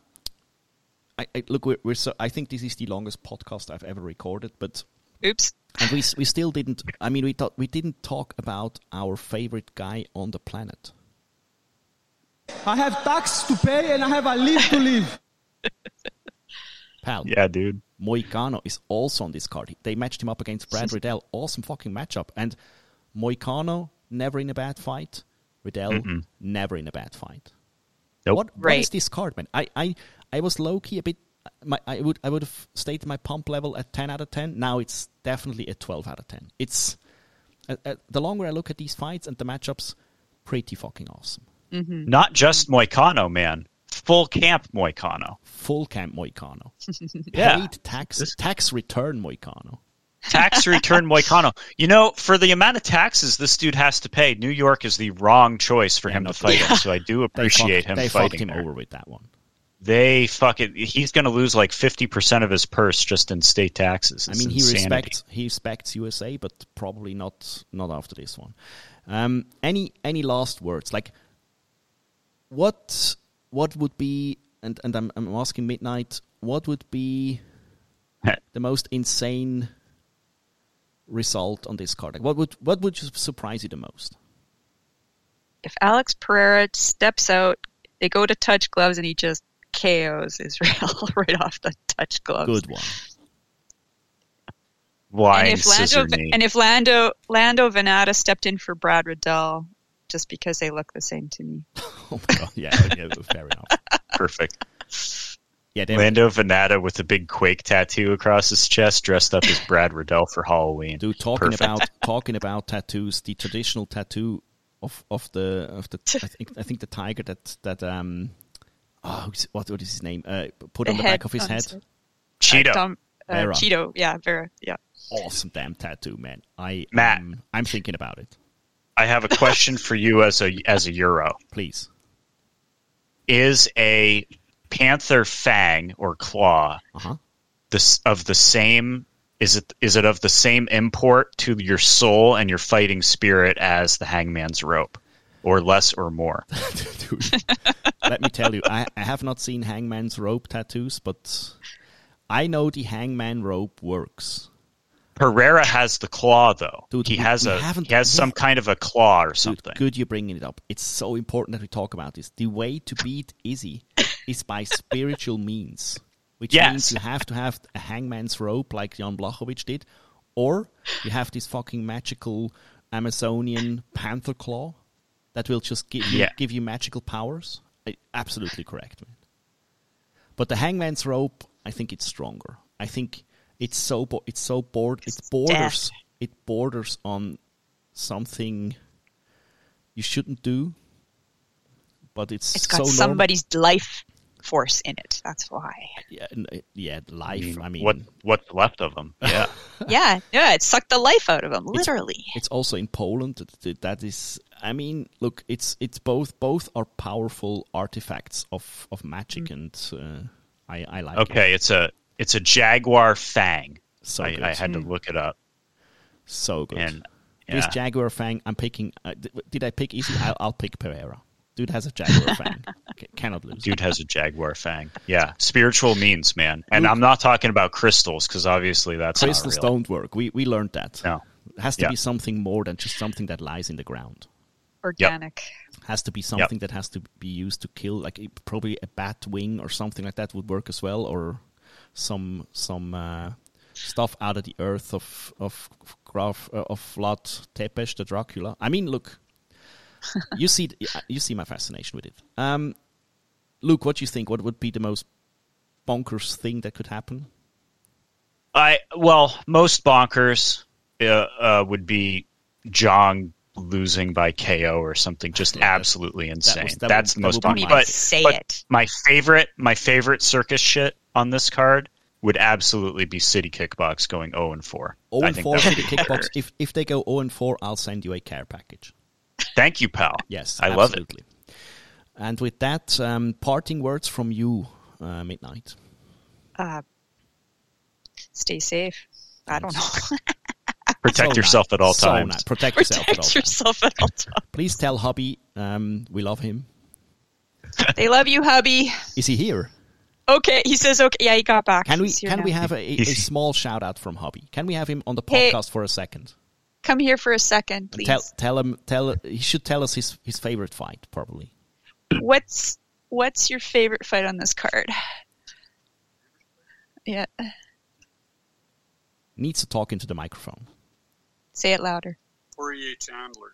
I, I look, we're, we're so. I think this is the longest podcast I've ever recorded, but Oops. and we we still didn't. I mean, we thought we didn't talk about our favorite guy on the planet. I have tax to pay and I have a live to live. Pal, Yeah, dude. Moicano is also on this card. They matched him up against Brad Riddell. Awesome fucking matchup. And Moicano never in a bad fight. Riddell never in a bad fight. Nope. What, what is Right. this card, man? I, I, I was low key a bit. My, I would I would have stated my pump level at ten out of ten. Now it's definitely a twelve out of ten. It's uh, uh, the longer I look at these fights and the matchups, pretty fucking awesome. Not just Moicano, man. Full camp Moicano. Full camp Moicano. Yeah. Paid tax tax return Moicano. Tax return Moicano. You know, for the amount of taxes this dude has to pay, New York is the wrong choice for Yeah, him no, to fight in. So I do They appreciate fucked, him they fucked fighting him there. over with that one. They fuck it. He's going to lose like fifty percent of his purse just in state taxes. I mean, he insanity. respects he respects USA, but probably not not after this one. Um, any any last words? Like, what what would be? And and I'm I'm asking Midnight. What would be the most insane result on this card? Like, what would what would surprise you the most? If Alex Pereira steps out, they go to touch gloves and he just KOs Israel right off the touch gloves. Good one. Why? And if Lando and if Lando Lando Vannata stepped in for Brad Riddell just because they look the same to me. Oh my god! Yeah, yeah fair enough. Perfect. Yeah, they Lando Vannata with a big Quake tattoo across his chest, dressed up as Brad Riddell for Halloween. Dude, talking Perfect. about talking about tattoos, the traditional tattoo of of the of the I think I think the tiger that that um oh what what is his name uh put on the back of his on head. head. Chito. Dom, uh, Vera. Chito, yeah, Vera, yeah. Awesome damn tattoo, man. I Matt. um, I'm thinking about it. I have a question for you as a as a Euro. Please. Is a panther fang or claw Uh huh. this of the same? Is it is it of the same import to your soul and your fighting spirit as the hangman's rope, or less or more? Dude, let me tell you, I, I have not seen Hangman's rope tattoos, but I know the Hangman rope works. Pereira has the claw though. Dude, he we- has we a he has some kind of a claw or Dude, something. good you're bringing it up. It's so important that we talk about this. The way to beat Izzy is by spiritual means, which Yes. means you have to have a hangman's rope like Jan Blachowicz did, or you have this fucking magical Amazonian panther claw that will just give you, Yeah. give you magical powers. I- absolutely correct, man. But the hangman's rope, I think it's stronger. I think it's so bo- it's so bored. It borders it borders on something you shouldn't do. But it's, It's got so norm- somebody's life force in it. That's why. Yeah, yeah, life. I mean, what what's left of them? Yeah. Yeah, yeah, it sucked the life out of them, literally. it's also in Poland. th- th- That is, I mean, look, it's it's both both are powerful artifacts of of magic, Mm. and uh, I I like it. Okay, it's a it's a jaguar fang. So I. I had to look it up, so good. and This. Jaguar Fang, I'm picking. Uh, did I pick easy? I'll, I'll pick Pereira. Dude has a Jaguar Fang. C- cannot lose. dude has a jaguar fang. Yeah, spiritual means, man. And I'm not talking about crystals because obviously that's Crystals not real. don't work. We we learned that. No. It has to Yeah. be something more than just something that lies in the ground. Organic. Has to be something that has to be used to kill, like it- probably a bat wing or something like that would work as well, or some some uh, stuff out of the earth of of Graf uh, of Vlad Tepes, the Dracula. I mean, look, you see you see my fascination with it. Um, Luke, what do you think? What would be the most bonkers thing that could happen? I well, most bonkers uh, uh, would be Zhang losing by KO or something just Yeah, that- absolutely insane. was- that That's would- the most bonkers. my- But, Say but it. my favorite, my favorite circus shit on this card would absolutely be City Kickbox going 0 and 4. 0 and 4 City Kickbox. If if they go 0 and 4, I'll send you a care package. Thank you, pal. Yes, I love it. And with that, um, parting words from you, uh, Midnight. Uh, stay safe. I don't know. Protect So yourself nice. at all So times. nice. Protect yourself at all Protect times. yourself at all times. Please tell hubby um, we love him. They love you, hubby. Is he here? Okay, he says okay. Yeah, he got back. Can we can now. we have a, a, a small shout out from hubby? Can we have him on the Hey. podcast for a second? Come here for a second, please? Tell tell him tell he should tell us his his favorite fight probably. What's what's your favorite fight on this card? Yeah, Needs to talk into the microphone. say it louder. Poirier Chandler.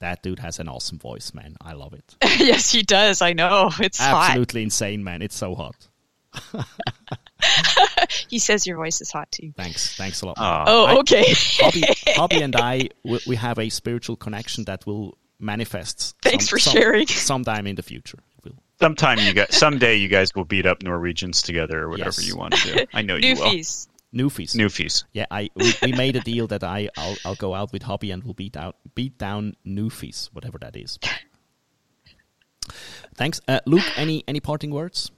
That dude has an awesome voice, man. I love it. yes, he does. I know it's hot. Absolutely insane, man. It's so hot. He says your voice is hot too. Thanks, thanks a lot. Aw. Oh, okay. Hobby, Hobby and I, we, we have a spiritual connection that will manifest. Thanks for sharing. Sometime in the future, it will. Sometime you guys, someday you guys will beat up Norwegians together or whatever Yes. you want to do. I know you will. Newfies. Newfies. Newfies. Yeah, I we, we made a deal that I I'll, I'll go out with Hobby and we'll beat out beat down Newfies, whatever that is. Thanks, uh, Luke. Any any parting words?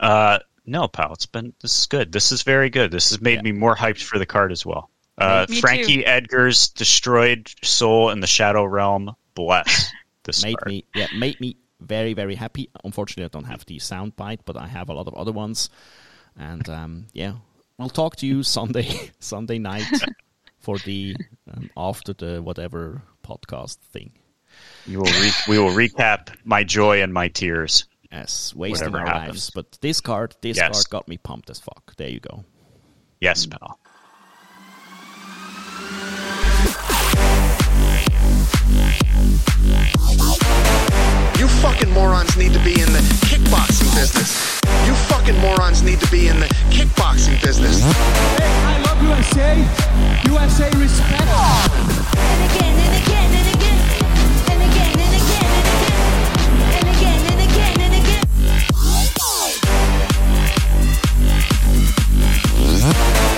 Uh, no, pal. It's been this is good. This is very good. This has made Yeah. me more hyped for the card as well. Uh, Me too. Frankie Edgar's destroyed soul in the Shadow Realm. Bless this made card. me yeah made me very very happy. Unfortunately, I don't have the sound bite, but I have a lot of other ones. And um, yeah, we'll talk to you Sunday Sunday night for the um, after the whatever podcast thing. You will re- we will recap my joy and my tears. Yes, wasting Whatever our happens. lives. But this card, this Yes. card got me pumped as fuck. There you go. Yes, mm. pal. You fucking morons need to be in the kickboxing business. You fucking morons need to be in the kickboxing business. Hey, I love USA. USA respect. Bye.